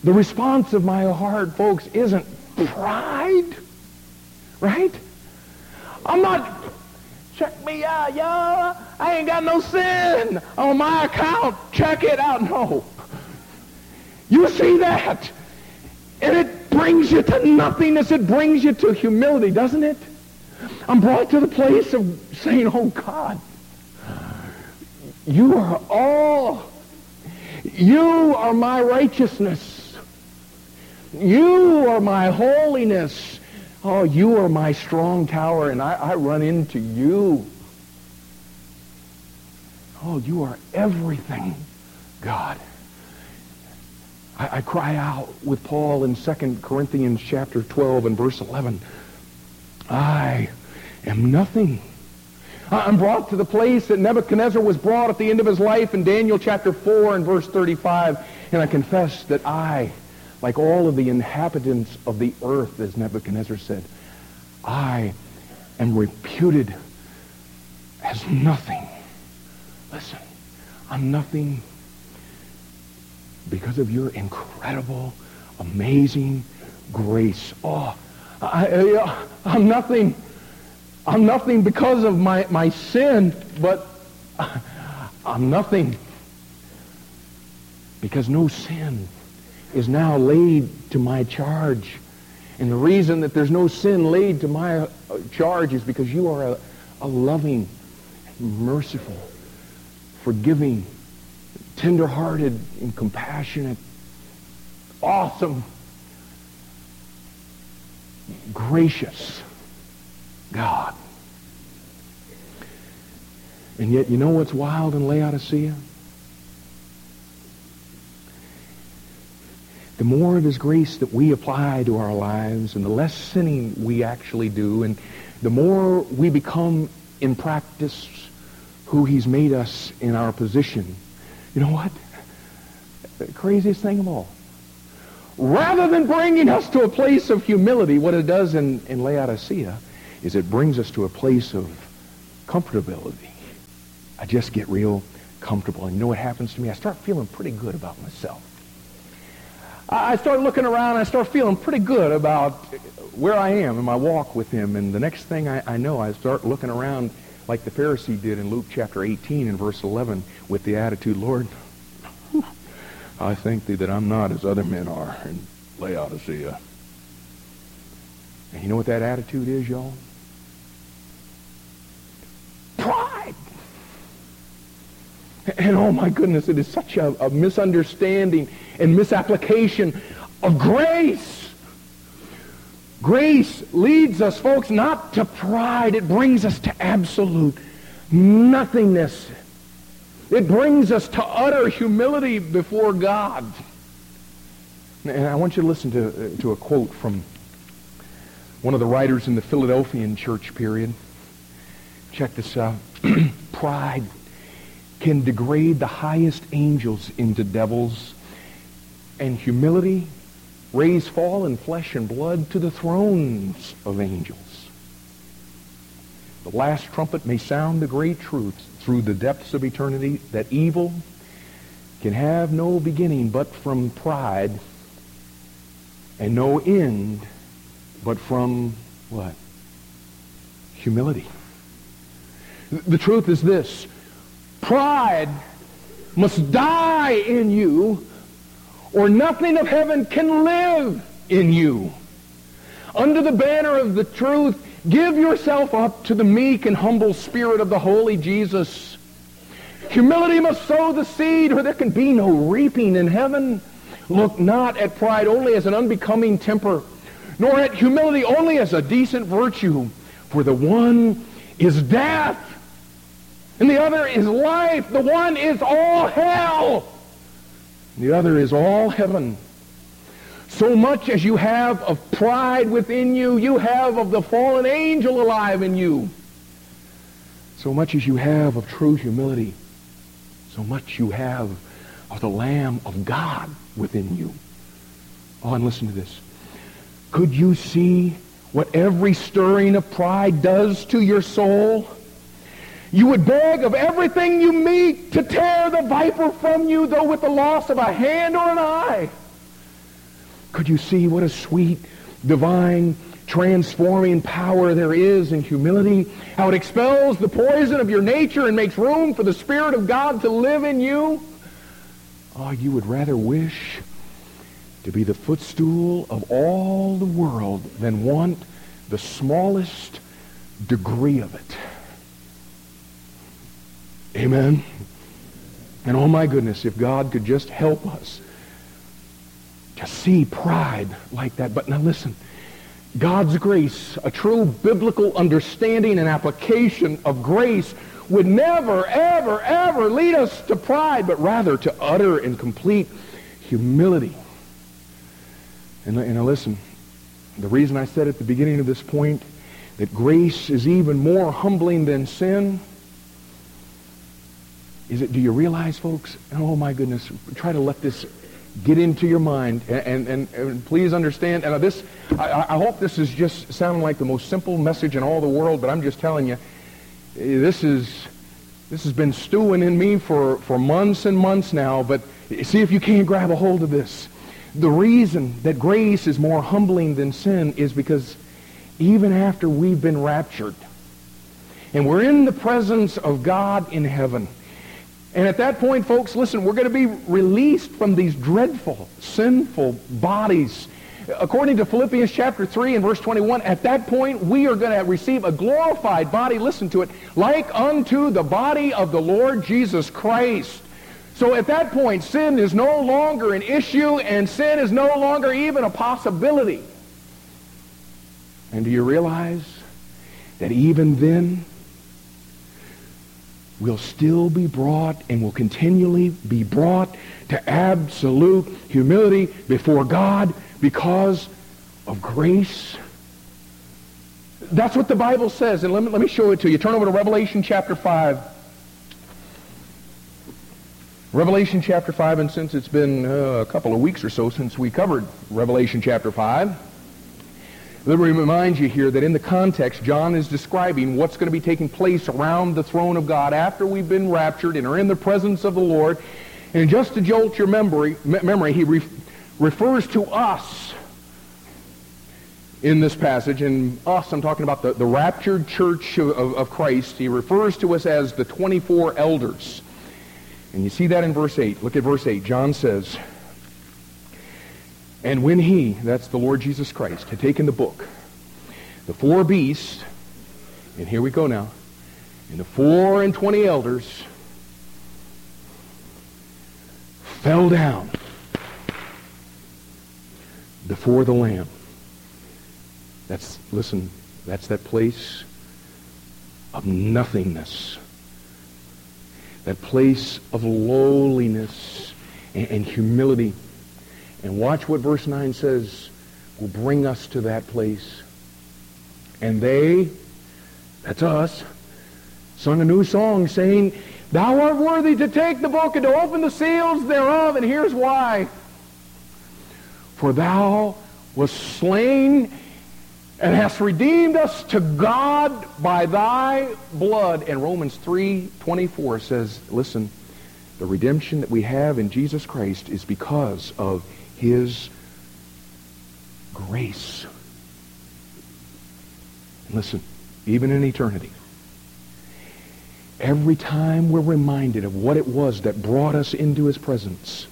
the response of my heart, folks, isn't pride, right? I'm not, check me out, y'all. I ain't got no sin on my account. Check it out. No. You see that? And it brings you to nothingness. It brings you to humility, doesn't it? I'm brought to the place of saying, oh God, you are all, you are my righteousness. You are my holiness. Oh, you are my strong tower, and I, I run into you. Oh, you are everything, God. I, I, cry out with Paul in 2 Corinthians chapter 12 and verse 11. I am nothing. I'm brought to the place that Nebuchadnezzar was brought at the end of his life in Daniel chapter 4 and verse 35. And I confess that I like all of the inhabitants of the earth, as Nebuchadnezzar said, I am reputed as nothing. Listen, I'm nothing because of your incredible, amazing grace. Oh, I, am uh, nothing. I'm nothing because of my, my sin, but I'm nothing because no sin is now laid to my charge. And the reason that there's no sin laid to my uh, charge is because you are a, a loving, merciful, forgiving, tender-hearted, and compassionate, awesome, gracious God. And yet, you know what's wild in Laodicea? The more of his grace that we apply to our lives and the less sinning we actually do and the more we become in practice who he's made us in our position, you know what? The craziest thing of all. Rather than bringing us to a place of humility, what it does in, in Laodicea is it brings us to a place of comfortability. I just get real comfortable. And you know what happens to me? I start feeling pretty good about myself. I start looking around and I start feeling pretty good about where I am in my walk with him. And the next thing I, I know, I start looking around like the Pharisee did in Luke chapter 18 and verse 11 with the attitude, Lord, I thank thee that I'm not as other men are in Laodicea. And you know what that attitude is, y'all? Pride. And oh my goodness, it is such a, a misunderstanding and misapplication of grace. Grace leads us, folks, not to pride. It brings us to absolute nothingness. It brings us to utter humility before God. And I want you to listen to, uh, to a quote from one of the writers in the Philadelphian church period. Check this out. Pride can degrade the highest angels into devils and humility raise fallen flesh and blood to the thrones of angels. The last trumpet may sound the great truth through the depths of eternity that evil can have no beginning but from pride and no end but from what? Humility. The truth is this. Pride must die in you or nothing of heaven can live in you. Under the banner of the truth, give yourself up to the meek and humble spirit of the holy Jesus. Humility must sow the seed, or there can be no reaping in heaven. Look not at pride only as an unbecoming temper, nor at humility only as a decent virtue. For the one is death, and the other is life. The one is all hell. The other is all heaven. So much as you have of pride within you, you have of the fallen angel alive in you. So much as you have of true humility, so much you have of the Lamb of God within you. Oh, and listen to this. Could you see what every stirring of pride does to your soul? You would beg of everything you meet to tear the viper from you, though with the loss of a hand or an eye. Could you see what a sweet, divine, transforming power there is in humility? How it expels the poison of your nature and makes room for the Spirit of God to live in you? Oh, you would rather wish to be the footstool of all the world than want the smallest degree of it. Amen. And oh my goodness, if God could just help us to see pride like that. But now listen, God's grace, a true biblical understanding and application of grace would never, ever, ever lead us to pride, but rather to utter and complete humility. And, and now listen, the reason I said at the beginning of this point that grace is even more humbling than sin is it, do you realize, folks? Oh, my goodness. Try to let this get into your mind. And, and, and please understand, and uh, this, I, I hope this is just sounding like the most simple message in all the world, but I'm just telling you, this is, this has been stewing in me for, for months and months now, but see if you can't grab a hold of this. The reason that grace is more humbling than sin is because even after we've been raptured, and we're in the presence of God in heaven, And at that point, folks, listen, we're going to be released from these dreadful, sinful bodies. According to Philippians chapter 3 and verse 21, at that point we are going to receive a glorified body, listen to it, like unto the body of the Lord Jesus Christ. So at that point, sin is no longer an issue and sin is no longer even a possibility. And do you realize that even then, we'll still be brought and will continually be brought to absolute humility before God because of grace? That's what the Bible says. And let me, let me show it to you. Turn over to Revelation chapter 5. Revelation chapter 5, and since it's been uh, a couple of weeks or so since we covered Revelation chapter 5, let me remind you here that in the context, John is describing what's going to be taking place around the throne of God after we've been raptured and are in the presence of the Lord. And just to jolt your memory, memory he re- refers to us in this passage. And us, I'm talking about the, the raptured church of, of Christ. He refers to us as the 24 elders. And you see that in verse 8. Look at verse 8. John says, And when he, that's the Lord Jesus Christ, had taken the book, the four beasts, and here we go now, and the four and twenty elders fell down before the Lamb. That's, listen, that's that place of nothingness that place of lowliness and, and humility. And watch what verse 9 says will bring us to that place. And they, that's us, sung a new song saying, Thou art worthy to take the book and to open the seals thereof. And here's why. For thou wast slain and hast redeemed us to God by thy blood. And Romans 3.24 says, listen, the redemption that we have in Jesus Christ is because of his grace. Listen, even in eternity, every time we're reminded of what it was that brought us into his presence,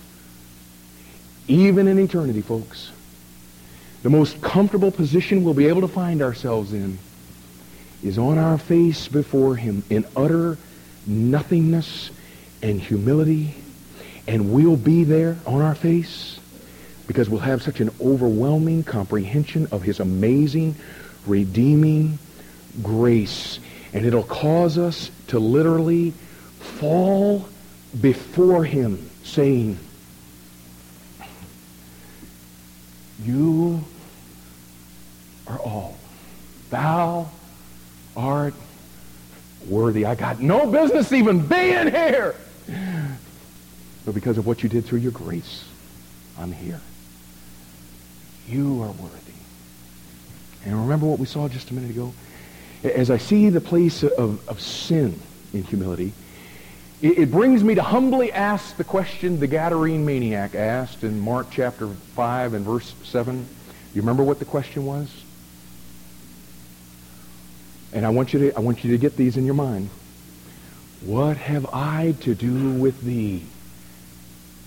even in eternity, folks, the most comfortable position we'll be able to find ourselves in is on our face before him in utter nothingness and humility. And we'll be there on our face because we'll have such an overwhelming comprehension of his amazing, redeeming grace. And it'll cause us to literally fall before him saying, you are all. Thou art worthy. I got no business even being here. But because of what you did through your grace, I'm here. You are worthy. And remember what we saw just a minute ago? As I see the place of, of sin in humility, it, it brings me to humbly ask the question the Gadarene maniac asked in Mark chapter 5 and verse 7. You remember what the question was? And I want you to, I want you to get these in your mind. What have I to do with thee,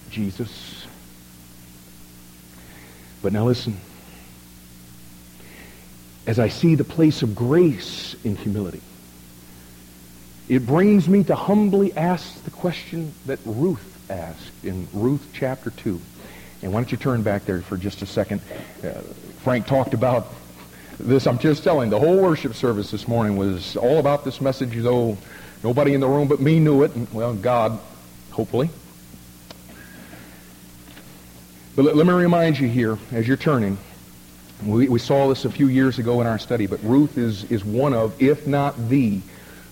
Jesus? But now listen. As I see the place of grace in humility, it brings me to humbly ask the question that Ruth asked in Ruth chapter 2. And why don't you turn back there for just a second? Uh, Frank talked about this, I'm just telling, the whole worship service this morning was all about this message, though nobody in the room but me knew it, and, well, God, hopefully. But let, let me remind you here, as you're turning, we, we saw this a few years ago in our study, but Ruth is, is one of, if not the,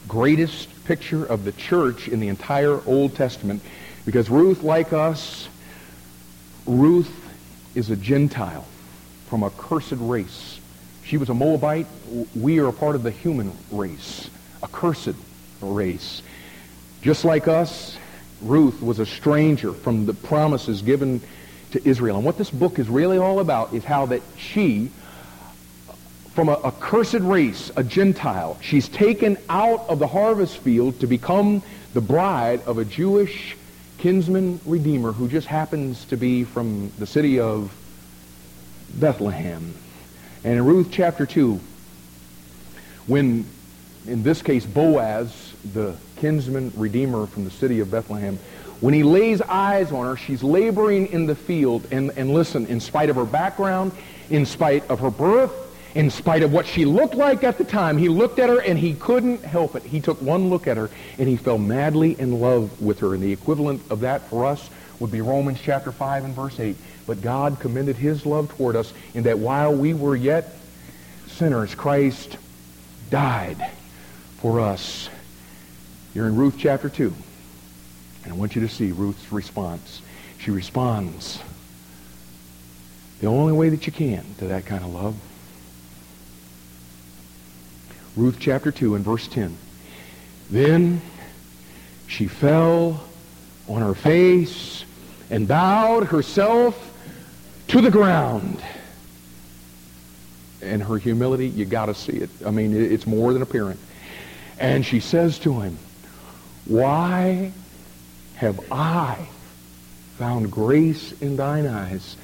greatest picture of the church in the entire Old Testament. Because Ruth, like us, Ruth is a Gentile from a cursed race. She was a Moabite. We are a part of the human race, a cursed race. Just like us, Ruth was a stranger from the promises given to Israel. And what this book is really all about is how that she from a, a cursed race, a Gentile. She's taken out of the harvest field to become the bride of a Jewish kinsman redeemer who just happens to be from the city of Bethlehem. And in Ruth chapter 2, when, in this case, Boaz, the kinsman redeemer from the city of Bethlehem, when he lays eyes on her, she's laboring in the field. And, and listen, in spite of her background, in spite of her birth, in spite of what she looked like at the time, he looked at her and he couldn't help it. He took one look at her and he fell madly in love with her. And the equivalent of that for us would be Romans chapter 5 and verse 8. But God commended his love toward us in that while we were yet sinners, Christ died for us. You're in Ruth chapter 2. And I want you to see Ruth's response. She responds the only way that you can to that kind of love. Ruth chapter 2 and verse 10. Then she fell on her face and bowed herself to the ground. And her humility, you got to see it. I mean, it's more than apparent. And she says to him, Why have I found grace in thine eyes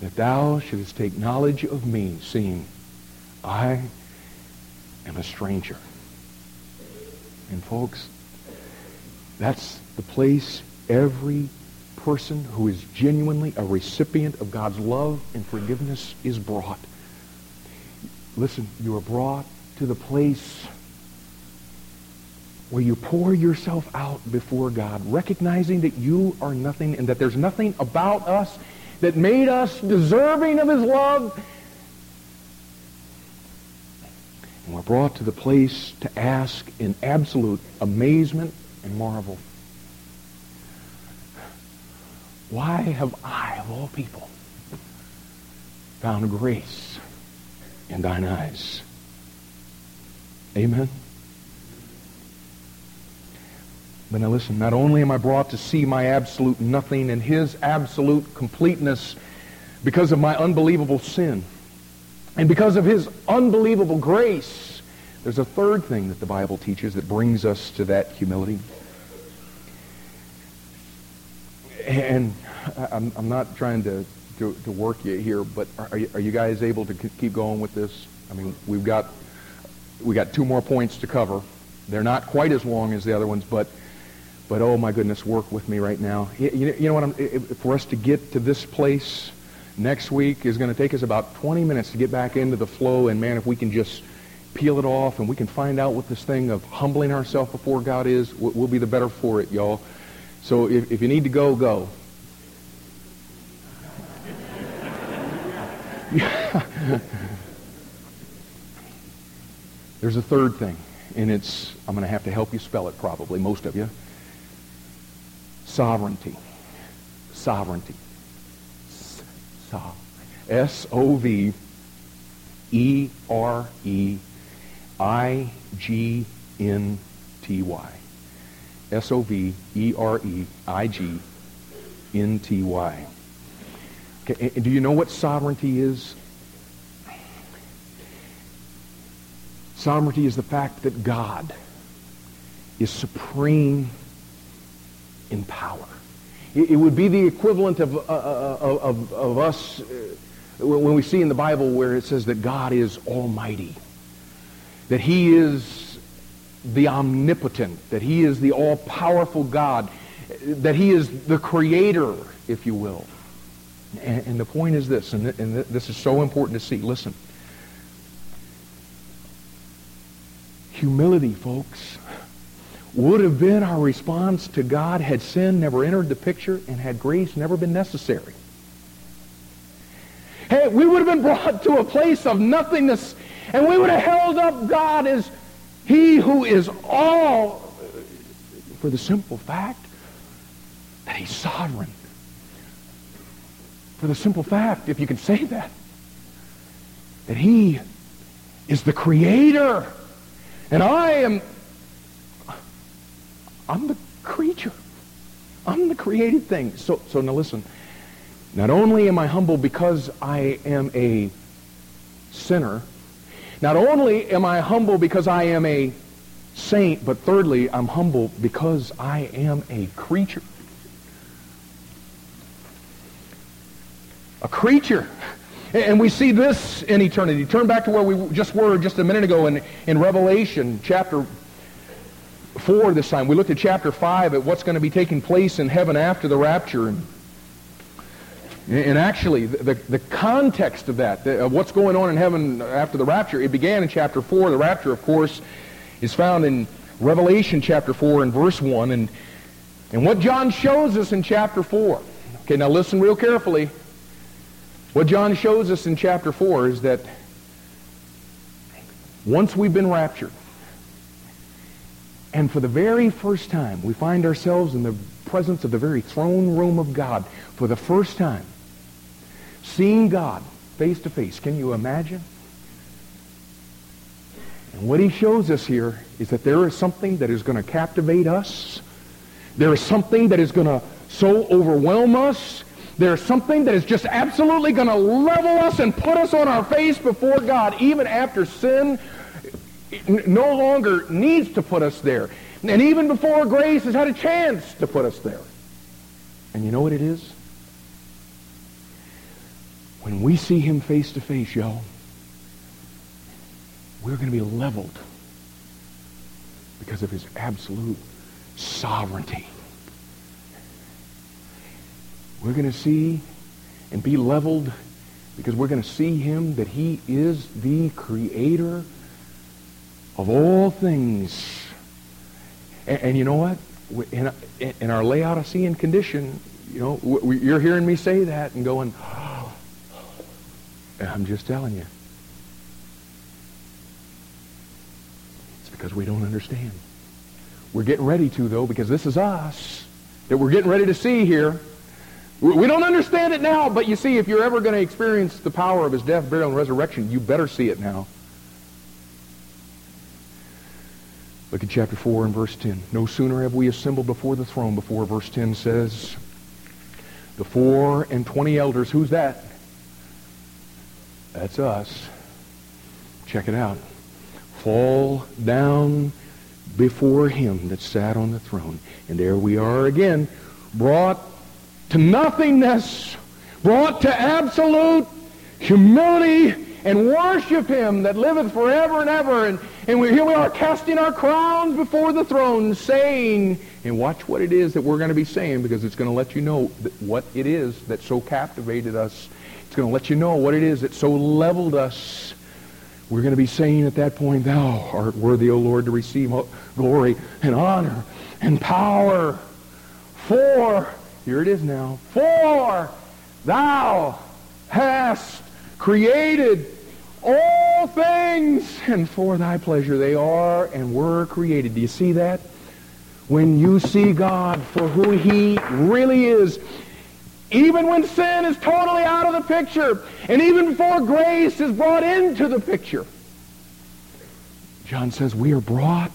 that thou shouldest take knowledge of me, seeing I am a stranger. And folks, that's the place every person who is genuinely a recipient of God's love and forgiveness is brought. Listen, you are brought to the place where you pour yourself out before God, recognizing that you are nothing and that there's nothing about us that made us deserving of his love And we're brought to the place to ask in absolute amazement and marvel, why have I, of all people, found grace in thine eyes? Amen? But now listen, not only am I brought to see my absolute nothing and his absolute completeness because of my unbelievable sin, and because of his unbelievable grace, there's a third thing that the Bible teaches that brings us to that humility. And I'm, I'm not trying to, to, to, work you here, but are you, are you guys able to keep going with this? I mean, we've got, we got two more points to cover. They're not quite as long as the other ones, but, but oh my goodness, work with me right now. You, you know what? I'm, for us to get to this place next week is going to take us about 20 minutes to get back into the flow. And man, if we can just peel it off and we can find out what this thing of humbling ourselves before God is, we'll be the better for it, y'all. So if, if you need to go, go. There's a third thing, and it's, I'm going to have to help you spell it probably, most of you. Sovereignty. Sovereignty. S O V E R E I G N T Y. S O V E R E I G N T Y. Okay, do you know what sovereignty is? Sovereignty is the fact that God is supreme in power. It would be the equivalent of, uh, uh, uh of, of, us when we see in the Bible where it says that God is almighty, that he is the omnipotent, that he is the all-powerful God, that he is the creator, if you will. And, and the point is this, and, th- and th- this is so important to see. Listen. Humility, folks would have been our response to God had sin never entered the picture and had grace never been necessary. Hey, we would have been brought to a place of nothingness and we would have held up God as he who is all for the simple fact that he's sovereign. For the simple fact, if you can say that, that he is the creator and I am I'm the creature. I'm the created thing. So, so now listen. Not only am I humble because I am a sinner, Not only am I humble because I am a saint, but thirdly, I'm humble because I am a creature. A creature. And we see this in eternity. Turn back to where we just were just a minute ago in, in Revelation chapter 4 this time. We looked at chapter 5 at what's going to be taking place in heaven after the rapture. And, actually, the, the context of that, of what's going on in heaven after the rapture, it began in chapter 4. The rapture, of course, is found in Revelation chapter 4 and verse 1. And, and what John shows us in chapter 4. Okay, now listen real carefully. What John shows us in chapter 4 is that once we've been raptured, and for the very first time, we find ourselves in the presence of the very throne room of God for the first time, seeing God face to face. Can you imagine? And what he shows us here is that there is something that is going to captivate us. There is something that is going to so overwhelm us there's something that is just absolutely going to level us and put us on our face before God, even after sin no longer needs to put us there. And even before grace has had a chance to put us there. And you know what it is? When we see him face to face, y'all, we're going to be leveled because of his absolute sovereignty. We're going to see and be leveled because we're going to see him that he is the creator of all things. And, and you know what? In, in, our Laodicean condition, you know, we, you're hearing me say that and going, oh, I'm just telling you. It's because we don't understand. We're getting ready to, though, because this is us that we're getting ready to see here. We don't understand it now, but you see, if you're ever going to experience the power of his death, burial, and resurrection, you better see it now. Look at chapter 4 and verse 10. No sooner have we assembled before the throne, before verse 10 says, the four and twenty elders, who's that? That's us. Check it out. Fall down before him that sat on the throne. And there we are again, brought to nothingness, brought to absolute humility and worship him that liveth forever and ever. And, and we, here we are casting our crowns before the throne, saying, and watch what it is that we're going to be saying because it's going to let you know what it is that so captivated us. It's going to let you know what it is that so leveled us. We're going to be saying at that point, Thou art worthy, O Lord, to receive glory and honor and power. For here it is now. For thou hast created all things, and for thy pleasure they are and were created. Do you see that? When you see God for who he really is, even when sin is totally out of the picture, and even before grace is brought into the picture, John says we are brought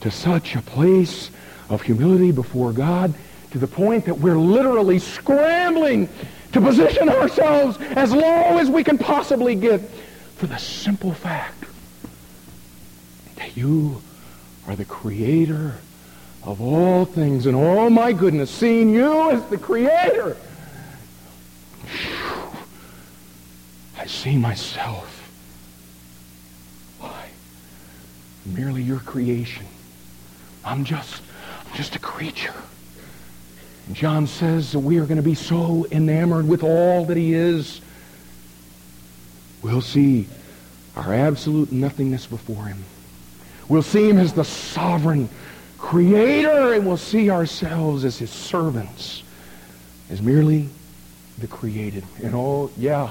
to such a place of humility before God to the point that we're literally scrambling to position ourselves as low as we can possibly get for the simple fact that you are the creator of all things and all my goodness, seeing you as the creator, I see myself. Why? Merely your creation. I'm just, I'm just a creature. John says that we are going to be so enamored with all that he is, we'll see our absolute nothingness before him. We'll see him as the sovereign creator, and we'll see ourselves as his servants, as merely the created. And oh, yeah,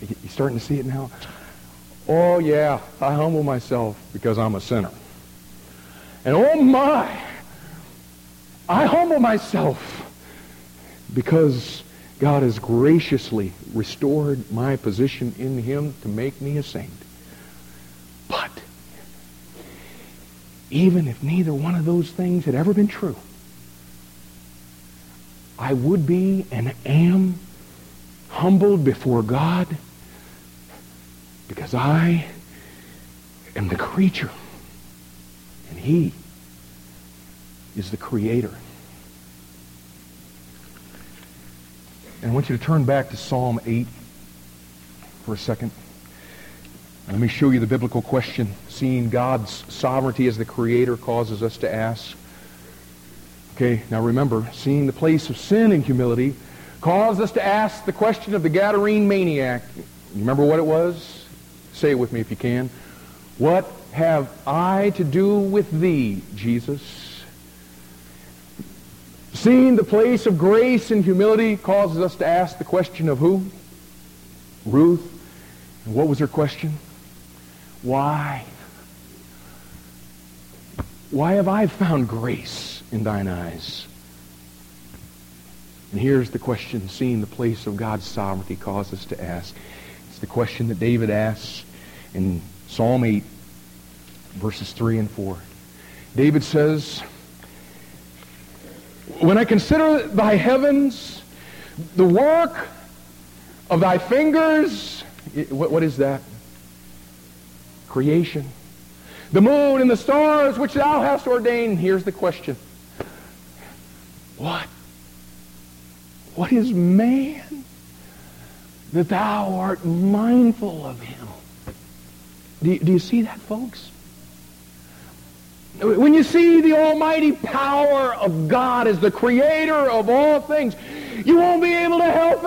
you starting to see it now? Oh, yeah, I humble myself because I'm a sinner. And oh, my, I humble myself because God has graciously restored my position in him to make me a saint. But even if neither one of those things had ever been true, I would be and am humbled before God Because I am the creature, and he is the creator. And I want you to turn back to Psalm 8 for a second. Let me show you the biblical question. Seeing God's sovereignty as the creator causes us to ask. Okay, now remember, seeing the place of sin and humility caused us to ask the question of the Gadarene maniac. You remember what it was? Say it with me if you can. What have I to do with thee, Jesus? Seeing the place of grace and humility causes us to ask the question of who? Ruth. And what was her question? Why? Why have I found grace in thine eyes? And here's the question, seeing the place of God's sovereignty causes us to ask. It's the question that David asks in Psalm 8, verses 3 and 4. David says, When I consider thy heavens, the work of thy fingers, what, what is that? Creation. The moon and the stars which thou hast ordained. Here's the question. What? What is man that thou art mindful of him? Do do you see that, folks? When you see the almighty power of God as the creator of all things, you won't be able to help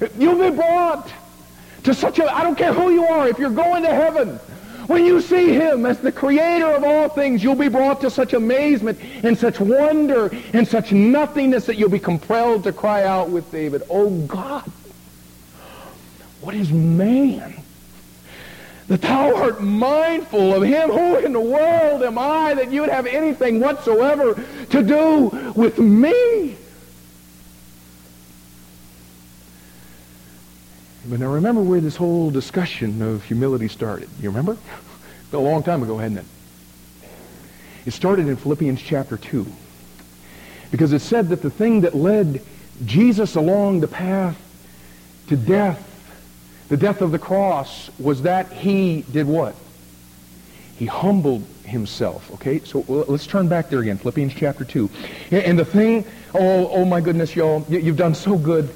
it. You'll be brought to such a, I don't care who you are, if you're going to heaven, when you see him as the creator of all things, you'll be brought to such amazement and such wonder and such nothingness that you'll be compelled to cry out with David, Oh God, what is man? That thou art mindful of him. Who in the world am I that you would have anything whatsoever to do with me? But now remember where this whole discussion of humility started. You remember? a long time ago, hadn't it? It started in Philippians chapter 2. Because it said that the thing that led Jesus along the path to death, the death of the cross, was that he did what? He humbled himself. Okay, so let's turn back there again, Philippians chapter 2. And the thing, oh, oh my goodness, y'all, you've done so good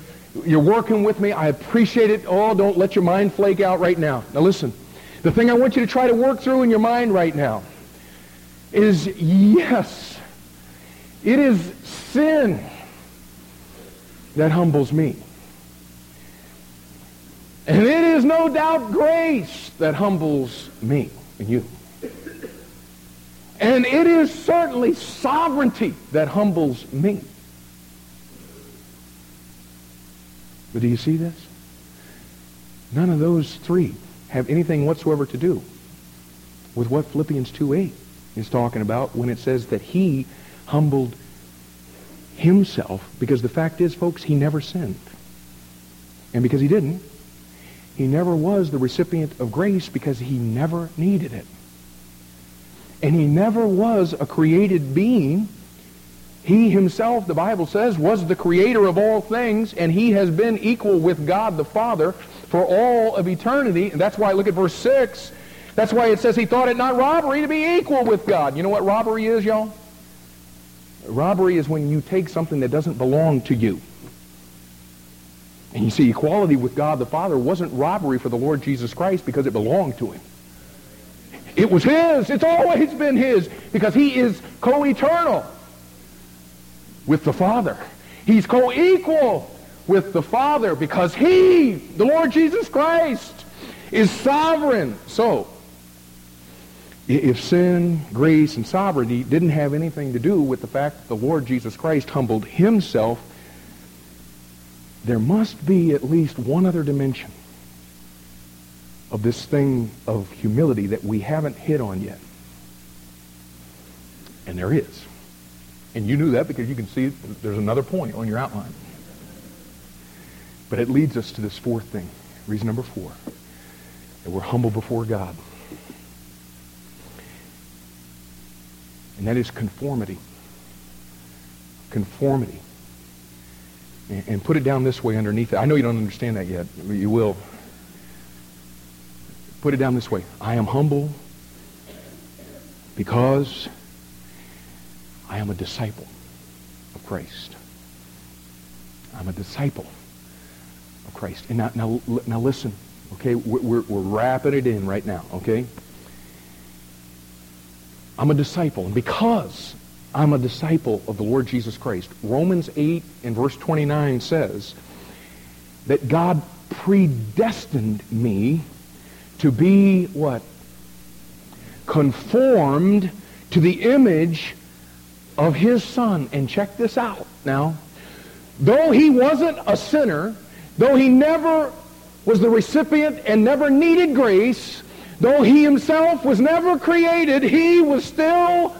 you're working with me. I appreciate it. Oh, don't let your mind flake out right now. Now listen. The thing I want you to try to work through in your mind right now is yes, it is sin that humbles me. And it is no doubt grace that humbles me and you. And it is certainly sovereignty that humbles me. But do you see this? None of those three have anything whatsoever to do with what Philippians 2.8 is talking about when it says that he humbled himself because the fact is, folks, he never sinned. And because he didn't, he never was the recipient of grace because he never needed it. And he never was a created being he himself, the Bible says, was the creator of all things, and he has been equal with God the Father for all of eternity. And that's why, look at verse 6. That's why it says he thought it not robbery to be equal with God. You know what robbery is, y'all? Robbery is when you take something that doesn't belong to you. And you see, equality with God the Father wasn't robbery for the Lord Jesus Christ because it belonged to him. It was his. It's always been his because he is co-eternal with the Father. He's co-equal with the Father because he, the Lord Jesus Christ, is sovereign. So, if sin, grace, and sovereignty didn't have anything to do with the fact that the Lord Jesus Christ humbled himself, there must be at least one other dimension of this thing of humility that we haven't hit on yet. And there is. And you knew that because you can see there's another point on your outline. But it leads us to this fourth thing. Reason number four. That we're humble before God. And that is conformity. Conformity. And, put it down this way underneath it. I know you don't understand that yet. But you will. put it down this way. I am humble because I am a disciple of Christ. I'm a disciple of Christ. And now, now, now listen, okay? We're, we're wrapping it in right now, okay? I'm a disciple. And because I'm a disciple of the Lord Jesus Christ, Romans 8 and verse 29 says that God predestined me to be what? Conformed to the image of his son. And check this out now. Though he wasn't a sinner, though he never was the recipient and never needed grace, though he himself was never created, he was still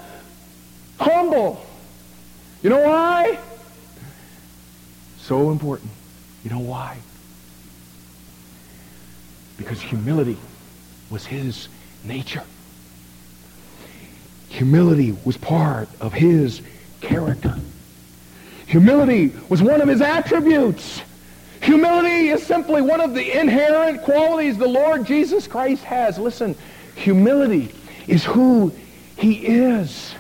humble. You know why? So important. You know why? Because humility was his nature. Humility was part of his character. Humility was one of his attributes. Humility is simply one of the inherent qualities the Lord Jesus Christ has. Listen, humility is who he is.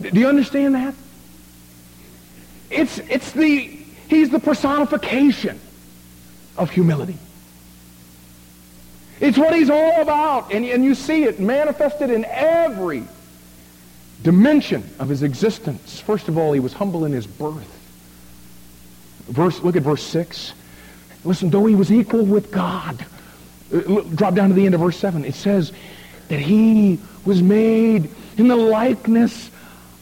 Do you understand that? It's, it's the, he's the personification of humility. It's what he's all about. And, and you see it manifested in every dimension of his existence. First of all, he was humble in his birth. Verse, look at verse 6. Listen, though he was equal with God. Uh, drop down to the end of verse 7. It says that he was made in the likeness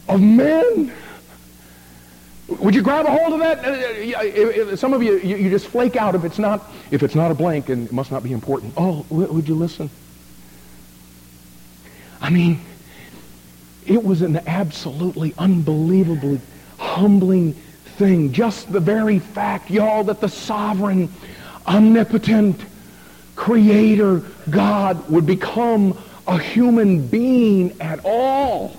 of men. Would you grab a hold of that? Uh, uh, some of you, you just flake out if it's not, if it's not a blank and it must not be important. Oh, would you listen? I mean, it was an absolutely unbelievably humbling thing. Just the very fact, y'all, that the sovereign, omnipotent, creator God would become a human being at all.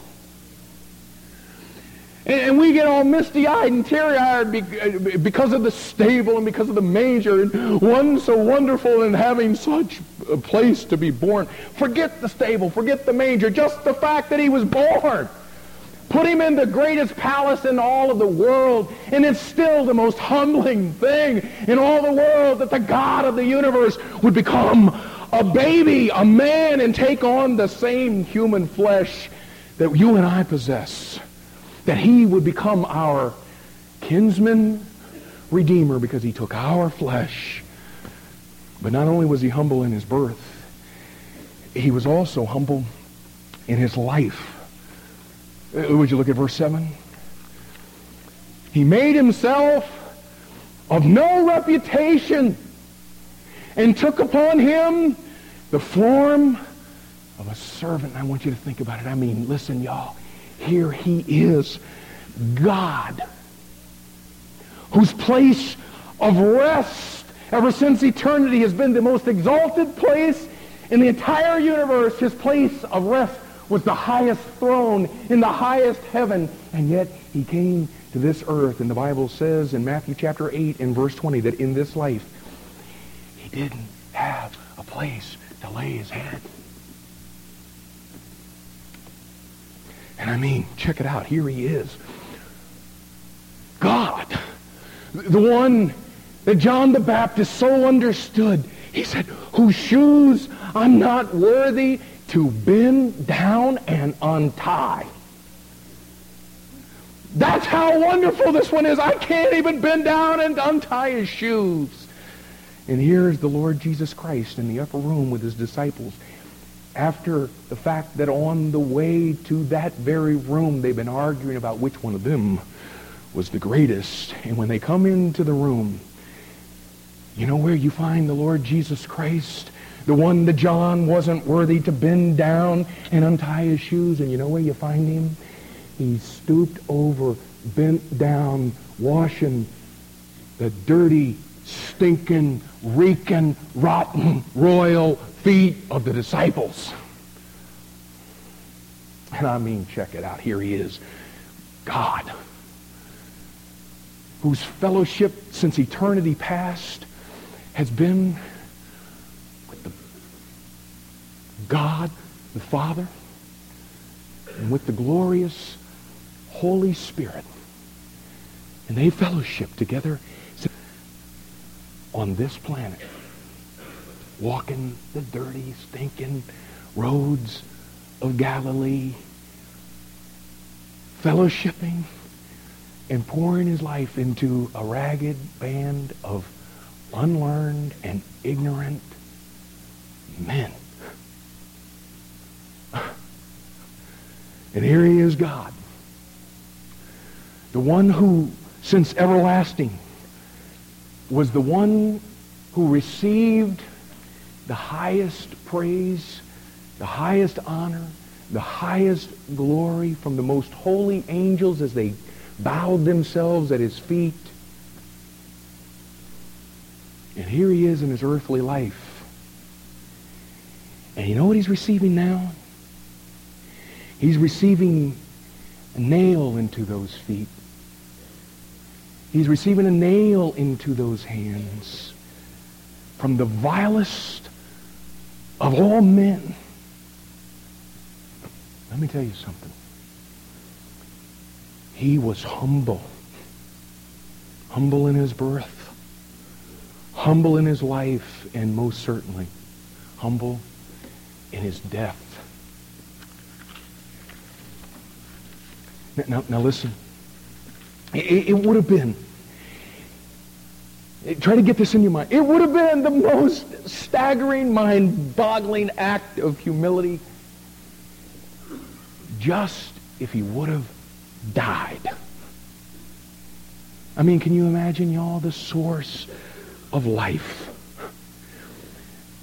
And we get all misty-eyed and teary-eyed uh, because of the stable and because of the manger and one so wonderful in having such a place to be born. Forget the stable, forget the manger, just the fact that he was born. Put him in the greatest palace in all of the world, and it's still the most humbling thing in all the world that the God of the universe would become a baby, a man, and take on the same human flesh that you and I possess. That he would become our kinsman redeemer because he took our flesh. But not only was he humble in his birth, he was also humble in his life. Uh, would you look at verse 7? He made himself of no reputation and took upon him the form of a servant. I want you to think about it. I mean, listen, y'all. Here he is, God, whose place of rest ever since eternity has been the most exalted place in the entire universe. His place of rest was the highest throne in the highest heaven. And yet he came to this earth. And the Bible says in Matthew chapter 8 and verse 20 that in this life he didn't have a place to lay his head. And I mean, check it out. Here he is. God, the one that John the Baptist so understood. He said, whose shoes I'm not worthy to bend down and untie. That's how wonderful this one is. I can't even bend down and untie his shoes. And here is the Lord Jesus Christ in the upper room with his disciples. After the fact that on the way to that very room, they've been arguing about which one of them was the greatest. And when they come into the room, you know where you find the Lord Jesus Christ? The one that John wasn't worthy to bend down and untie his shoes. And you know where you find him? He stooped over, bent down, washing the dirty, stinking, reeking, rotten, royal feet of the disciples. And I mean, check it out. Here he is. God, whose fellowship since eternity past has been with the God the Father and with the glorious Holy Spirit. And they fellowship together on this planet, walking the dirty, stinking roads of Galilee, fellowshipping and pouring his life into a ragged band of unlearned and ignorant men. And here he is, God. The one who, since everlasting, was the one who received the highest praise, the highest honor, the highest glory from the most holy angels as they bowed themselves at his feet. And here he is in his earthly life. And you know what he's receiving now? He's receiving a nail into those feet. He's receiving a nail into those hands from the vilest of all men. Let me tell you something. He was humble. Humble in his birth. Humble in his life. And most certainly, humble in his death. Now, now listen. It, it would have been, try to get this in your mind, it would have been the most staggering, mind-boggling act of humility just if he would have died. I mean, can you imagine, y'all, the source of life?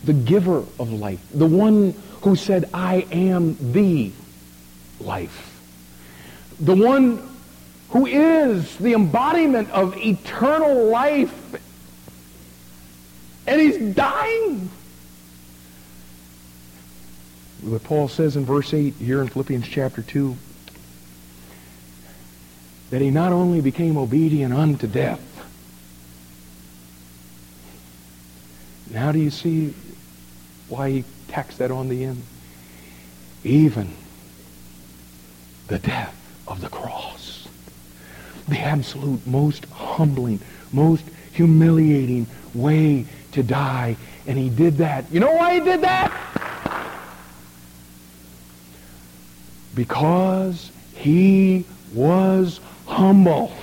The giver of life. The one who said, I am the life. The one who is the embodiment of eternal life. And he's dying. What Paul says in verse 8 here in Philippians chapter 2 that he not only became obedient unto death. Now do you see why he tacks that on the end? Even the death of the cross. The absolute most humbling, most humiliating way to die. And he did that. You know why he did that? Because he was humble.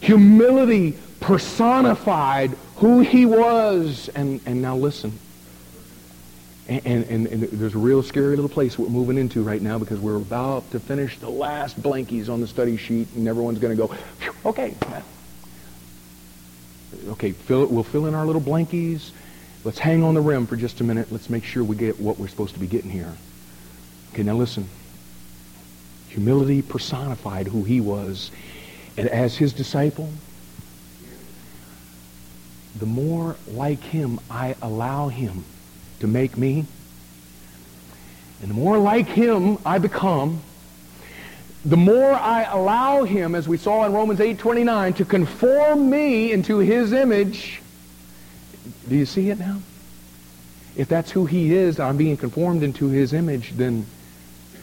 Humility personified who he was. And, and now listen. And, and, and, there's a real scary little place we're moving into right now because we're about to finish the last blankies on the study sheet and everyone's going to go, okay. Okay, fill we'll fill in our little blankies. Let's hang on the rim for just a minute. Let's make sure we get what we're supposed to be getting here. Okay, now listen. Humility personified who he was. And as his disciple, the more like him I allow him to make me, and the more like him I become, the more I allow him, as we saw in Romans 8.29, to conform me into his image. Do you see it now? If that's who he is, I'm being conformed into his image, then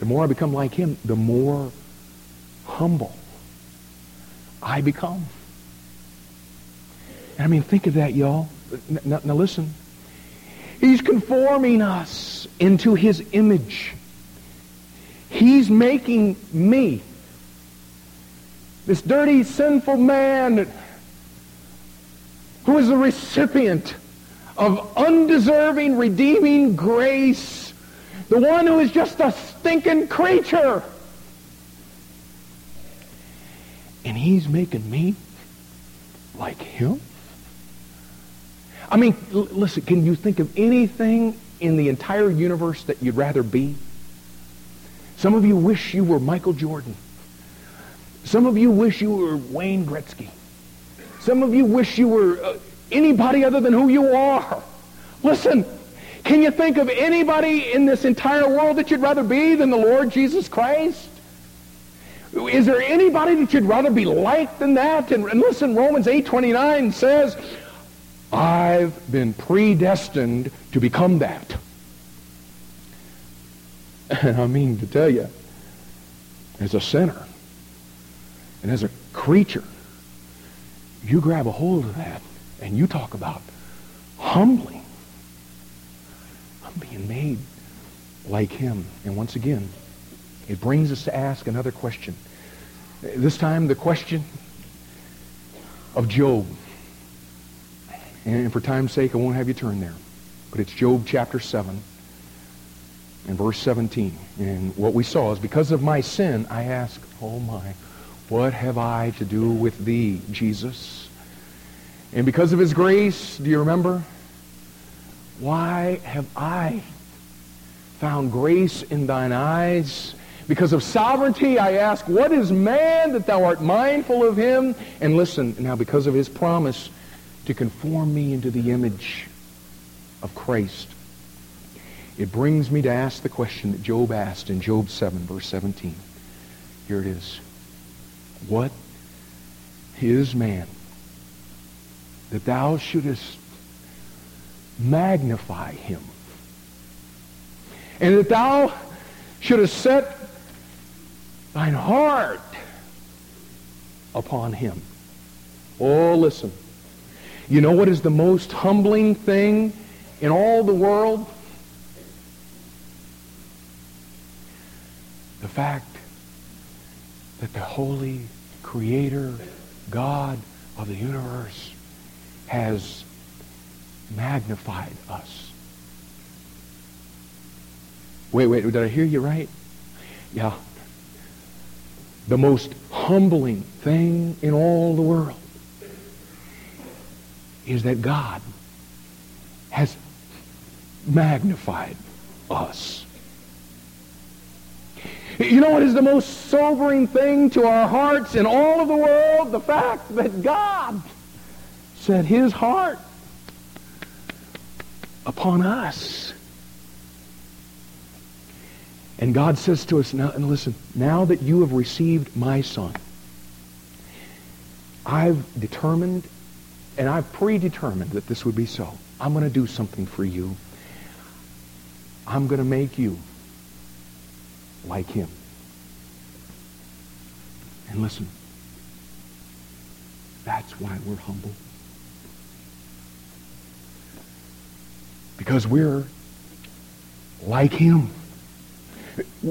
the more I become like him, the more humble I become. I mean, think of that, y'all. Now, now listen. He's conforming us into his image. He's making me, this dirty, sinful man who is the recipient of undeserving, redeeming grace the one who is just a stinking creature. And he's making me like him? I mean, l- listen, can you think of anything in the entire universe that you'd rather be? Some of you wish you were Michael Jordan. Some of you wish you were Wayne Gretzky. Some of you wish you were uh, anybody other than who you are. Listen, can you think of anybody in this entire world that you'd rather be than the Lord Jesus Christ? Is there anybody that you'd rather be like than that? And, and listen, Romans 8.29 says, I've been predestined to become that. And I mean to tell you, as a sinner and as a creature, you grab a hold of that and you talk about humbling. I'm being made like him. And once again, it brings us to ask another question. This time, the question of Job. And for time's sake, I won't have you turn there. But it's Job chapter 7 and verse 17. And what we saw is, because of my sin, I ask, oh my, what have I to do with thee, Jesus? And because of his grace, do you remember? Why have I found grace in thine eyes? Because of sovereignty, I ask, what is man that thou art mindful of him? And listen, now because of his promise to conform me into the image of Christ, it brings me to ask the question that Job asked in Job 7, verse 17. Here it is. What is man that thou shouldest magnify him? And that thou shouldest set thine heart upon him. Oh, listen. You know what is the most humbling thing in all the world? The fact that the holy creator God of the universe has magnified us. Wait, wait, did I hear you right? Yeah. The most humbling thing in all the world is that God has magnified us. You know what is the most sobering thing to our hearts in all of the world? The fact that God set his heart upon us. And God says to us, now, and listen, now that you have received my son, I've determined and I've predetermined that this would be so. I'm going to do something for you. I'm going to make you like him. And listen, that's why we're humble. Because we're like him.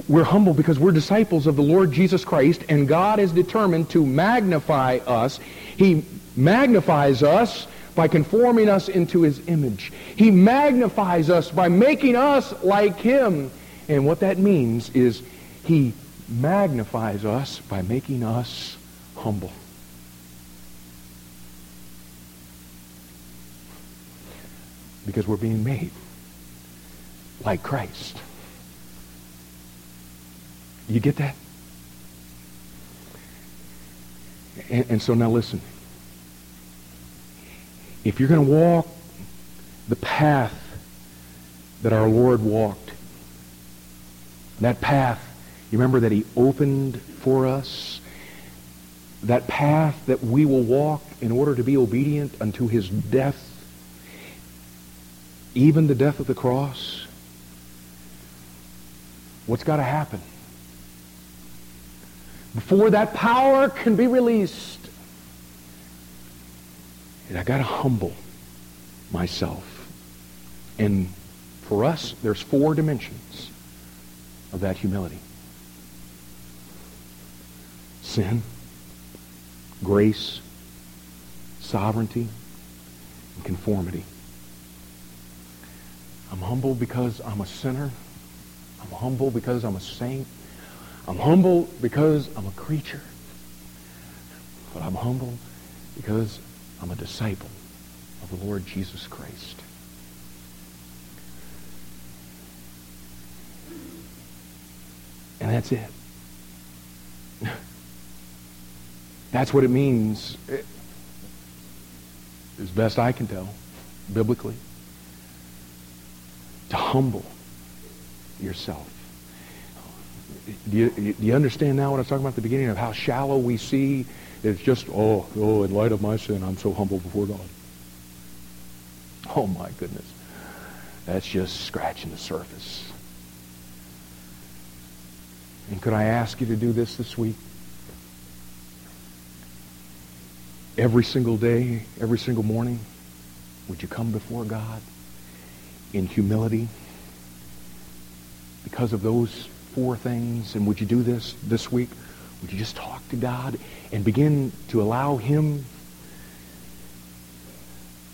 We're humble because we're disciples of the Lord Jesus Christ, and God is determined to magnify us. He magnifies us by conforming us into his image. He magnifies us by making us like him. And what that means is he magnifies us by making us humble. Because we're being made like Christ. You get that? And, and so now listen. If you're going to walk the path that our Lord walked, that path, you remember that he opened for us, that path that we will walk in order to be obedient unto his death, even the death of the cross, what's got to happen? Before that power can be released, and I got to humble myself. And for us, there's four dimensions of that humility. Sin, grace, sovereignty, and conformity. I'm humble because I'm a sinner. I'm humble because I'm a saint. I'm humble because I'm a creature. But I'm humble because I'm a disciple of the Lord Jesus Christ. And that's it. That's what it means, as best I can tell, biblically, to humble yourself. Do you, do you understand now what I was talking about at the beginning of how shallow we see it's just, oh, oh, in light of my sin, I'm so humble before God. Oh, my goodness. That's just scratching the surface. And could I ask you to do this this week? Every single day, every single morning, would you come before God in humility because of those four things? And would you do this this week? Would you just talk to God and begin to allow him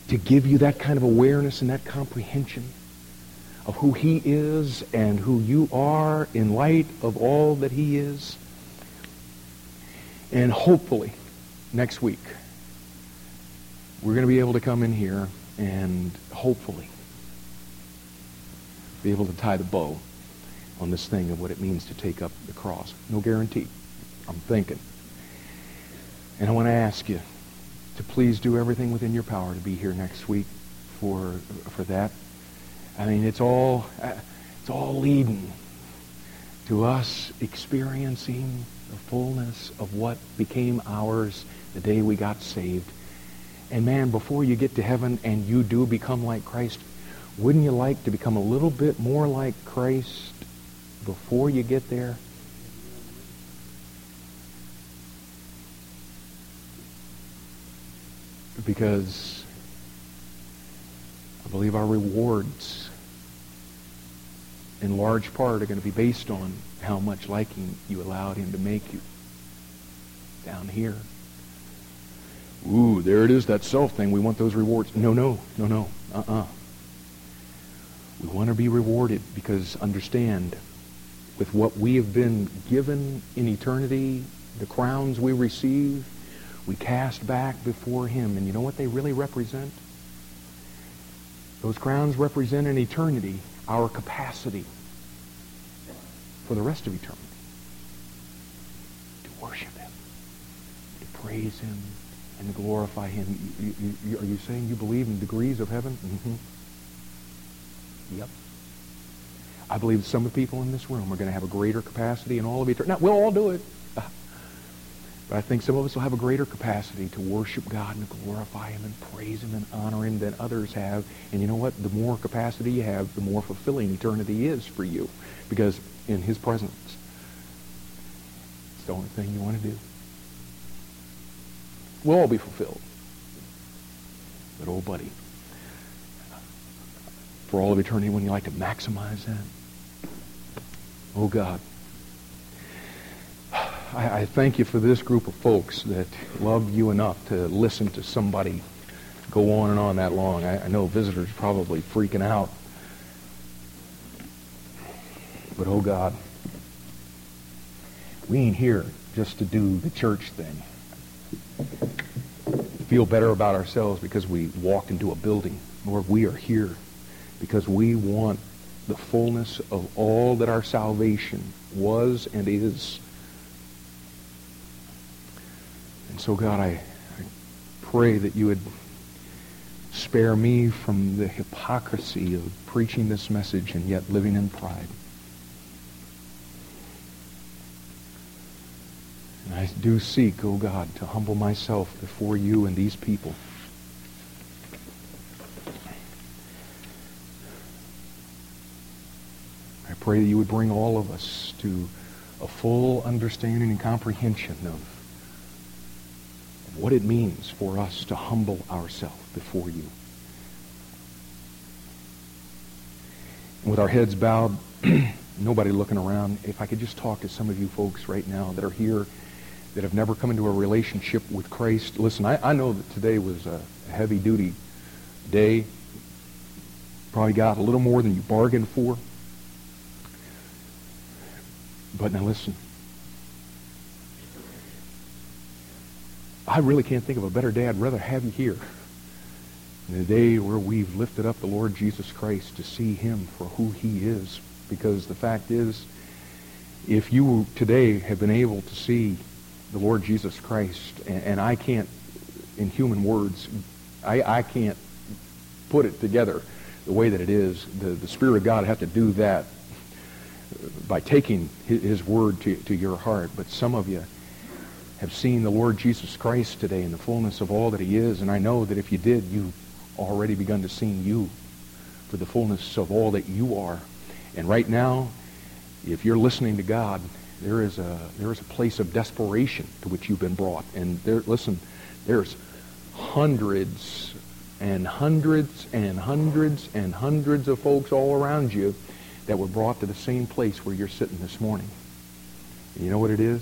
to give you that kind of awareness and that comprehension of who he is and who you are in light of all that he is? And hopefully, next week, we're going to be able to come in here and hopefully be able to tie the bow on this thing of what it means to take up the cross. No guarantee. I'm thinking. And I want to ask you to please do everything within your power to be here next week for for that. I mean, it's all uh, it's all leading to us experiencing the fullness of what became ours the day we got saved and man, before you get to heaven and you do become like Christ, wouldn't you like to become a little bit more like Christ before you get there? Because I believe our rewards in large part are going to be based on how much liking you allowed him to make you down here. Ooh, there it is, that self thing. We want those rewards. No, no, no, no. Uh-uh. We want to be rewarded because understand, with what we have been given in eternity, the crowns we receive, we cast back before him. And you know what they really represent? Those crowns represent an eternity our capacity for the rest of eternity to worship him, to praise him, and glorify him. You, you, you, are you saying you believe in degrees of heaven? Mm-hmm. Yep. I believe some of the people in this room are going to have a greater capacity in all of eternity. Now, we'll all do it. But I think some of us will have a greater capacity to worship God and to glorify him and praise him and honor him than others have. And you know what? The more capacity you have, the more fulfilling eternity is for you. Because in his presence, it's the only thing you want to do. We'll all be fulfilled. But oh, buddy, for all of eternity, wouldn't you like to maximize that? Oh, God. I, I thank you for this group of folks that love you enough to listen to somebody go on and on that long. I, I know visitors probably freaking out. But oh, God, we ain't here just to do the church thing feel better about ourselves because we walked into a building. Lord, we are here because we want the fullness of all that our salvation was and is. And so, God, I, I pray that you would spare me from the hypocrisy of preaching this message and yet living in pride. And I do seek, O oh God, to humble myself before you and these people. I pray that you would bring all of us to a full understanding and comprehension of, of what it means for us to humble ourselves before you. With our heads bowed, nobody looking around, if I could just talk to some of you folks right now that are here that have never come into a relationship with Christ. Listen, I, I know that today was a heavy duty day. Probably got a little more than you bargained for. But now listen. I really can't think of a better day. I'd rather have you here. The day where we've lifted up the Lord Jesus Christ to see him for who he is. Because the fact is, if you today have been able to see the Lord Jesus Christ, and, and I can't, in human words, I, I can't put it together the way that it is. The, the Spirit of God has to do that by taking his, his word to, to your heart. But some of you have seen the Lord Jesus Christ today in the fullness of all that he is, and I know that if you did, you've already begun to see you for the fullness of all that you are. And right now, if you're listening to God, There is a there is a place of desperation to which you've been brought. And there, listen, there's hundreds and hundreds and hundreds and hundreds of folks all around you that were brought to the same place where you're sitting this morning. And you know what it is?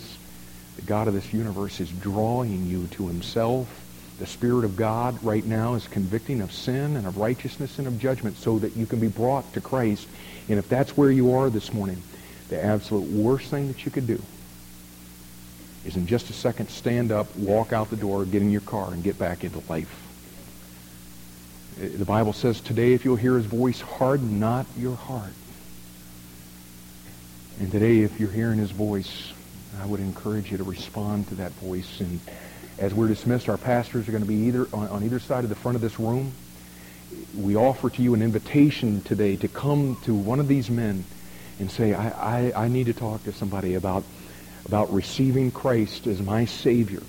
The God of this universe is drawing you to himself. The Spirit of God right now is convicting of sin and of righteousness and of judgment so that you can be brought to Christ. And if that's where you are this morning, the absolute worst thing that you could do is in just a second stand up, walk out the door, get in your car, and get back into life. The Bible says today, if you'll hear his voice, harden not your heart. And today, if you're hearing his voice, I would encourage you to respond to that voice. And as we're dismissed, our pastors are going to be either on, on either side of the front of this room. We offer to you an invitation today to come to one of these men and say, I, I, I need to talk to somebody about, about receiving Christ as my Savior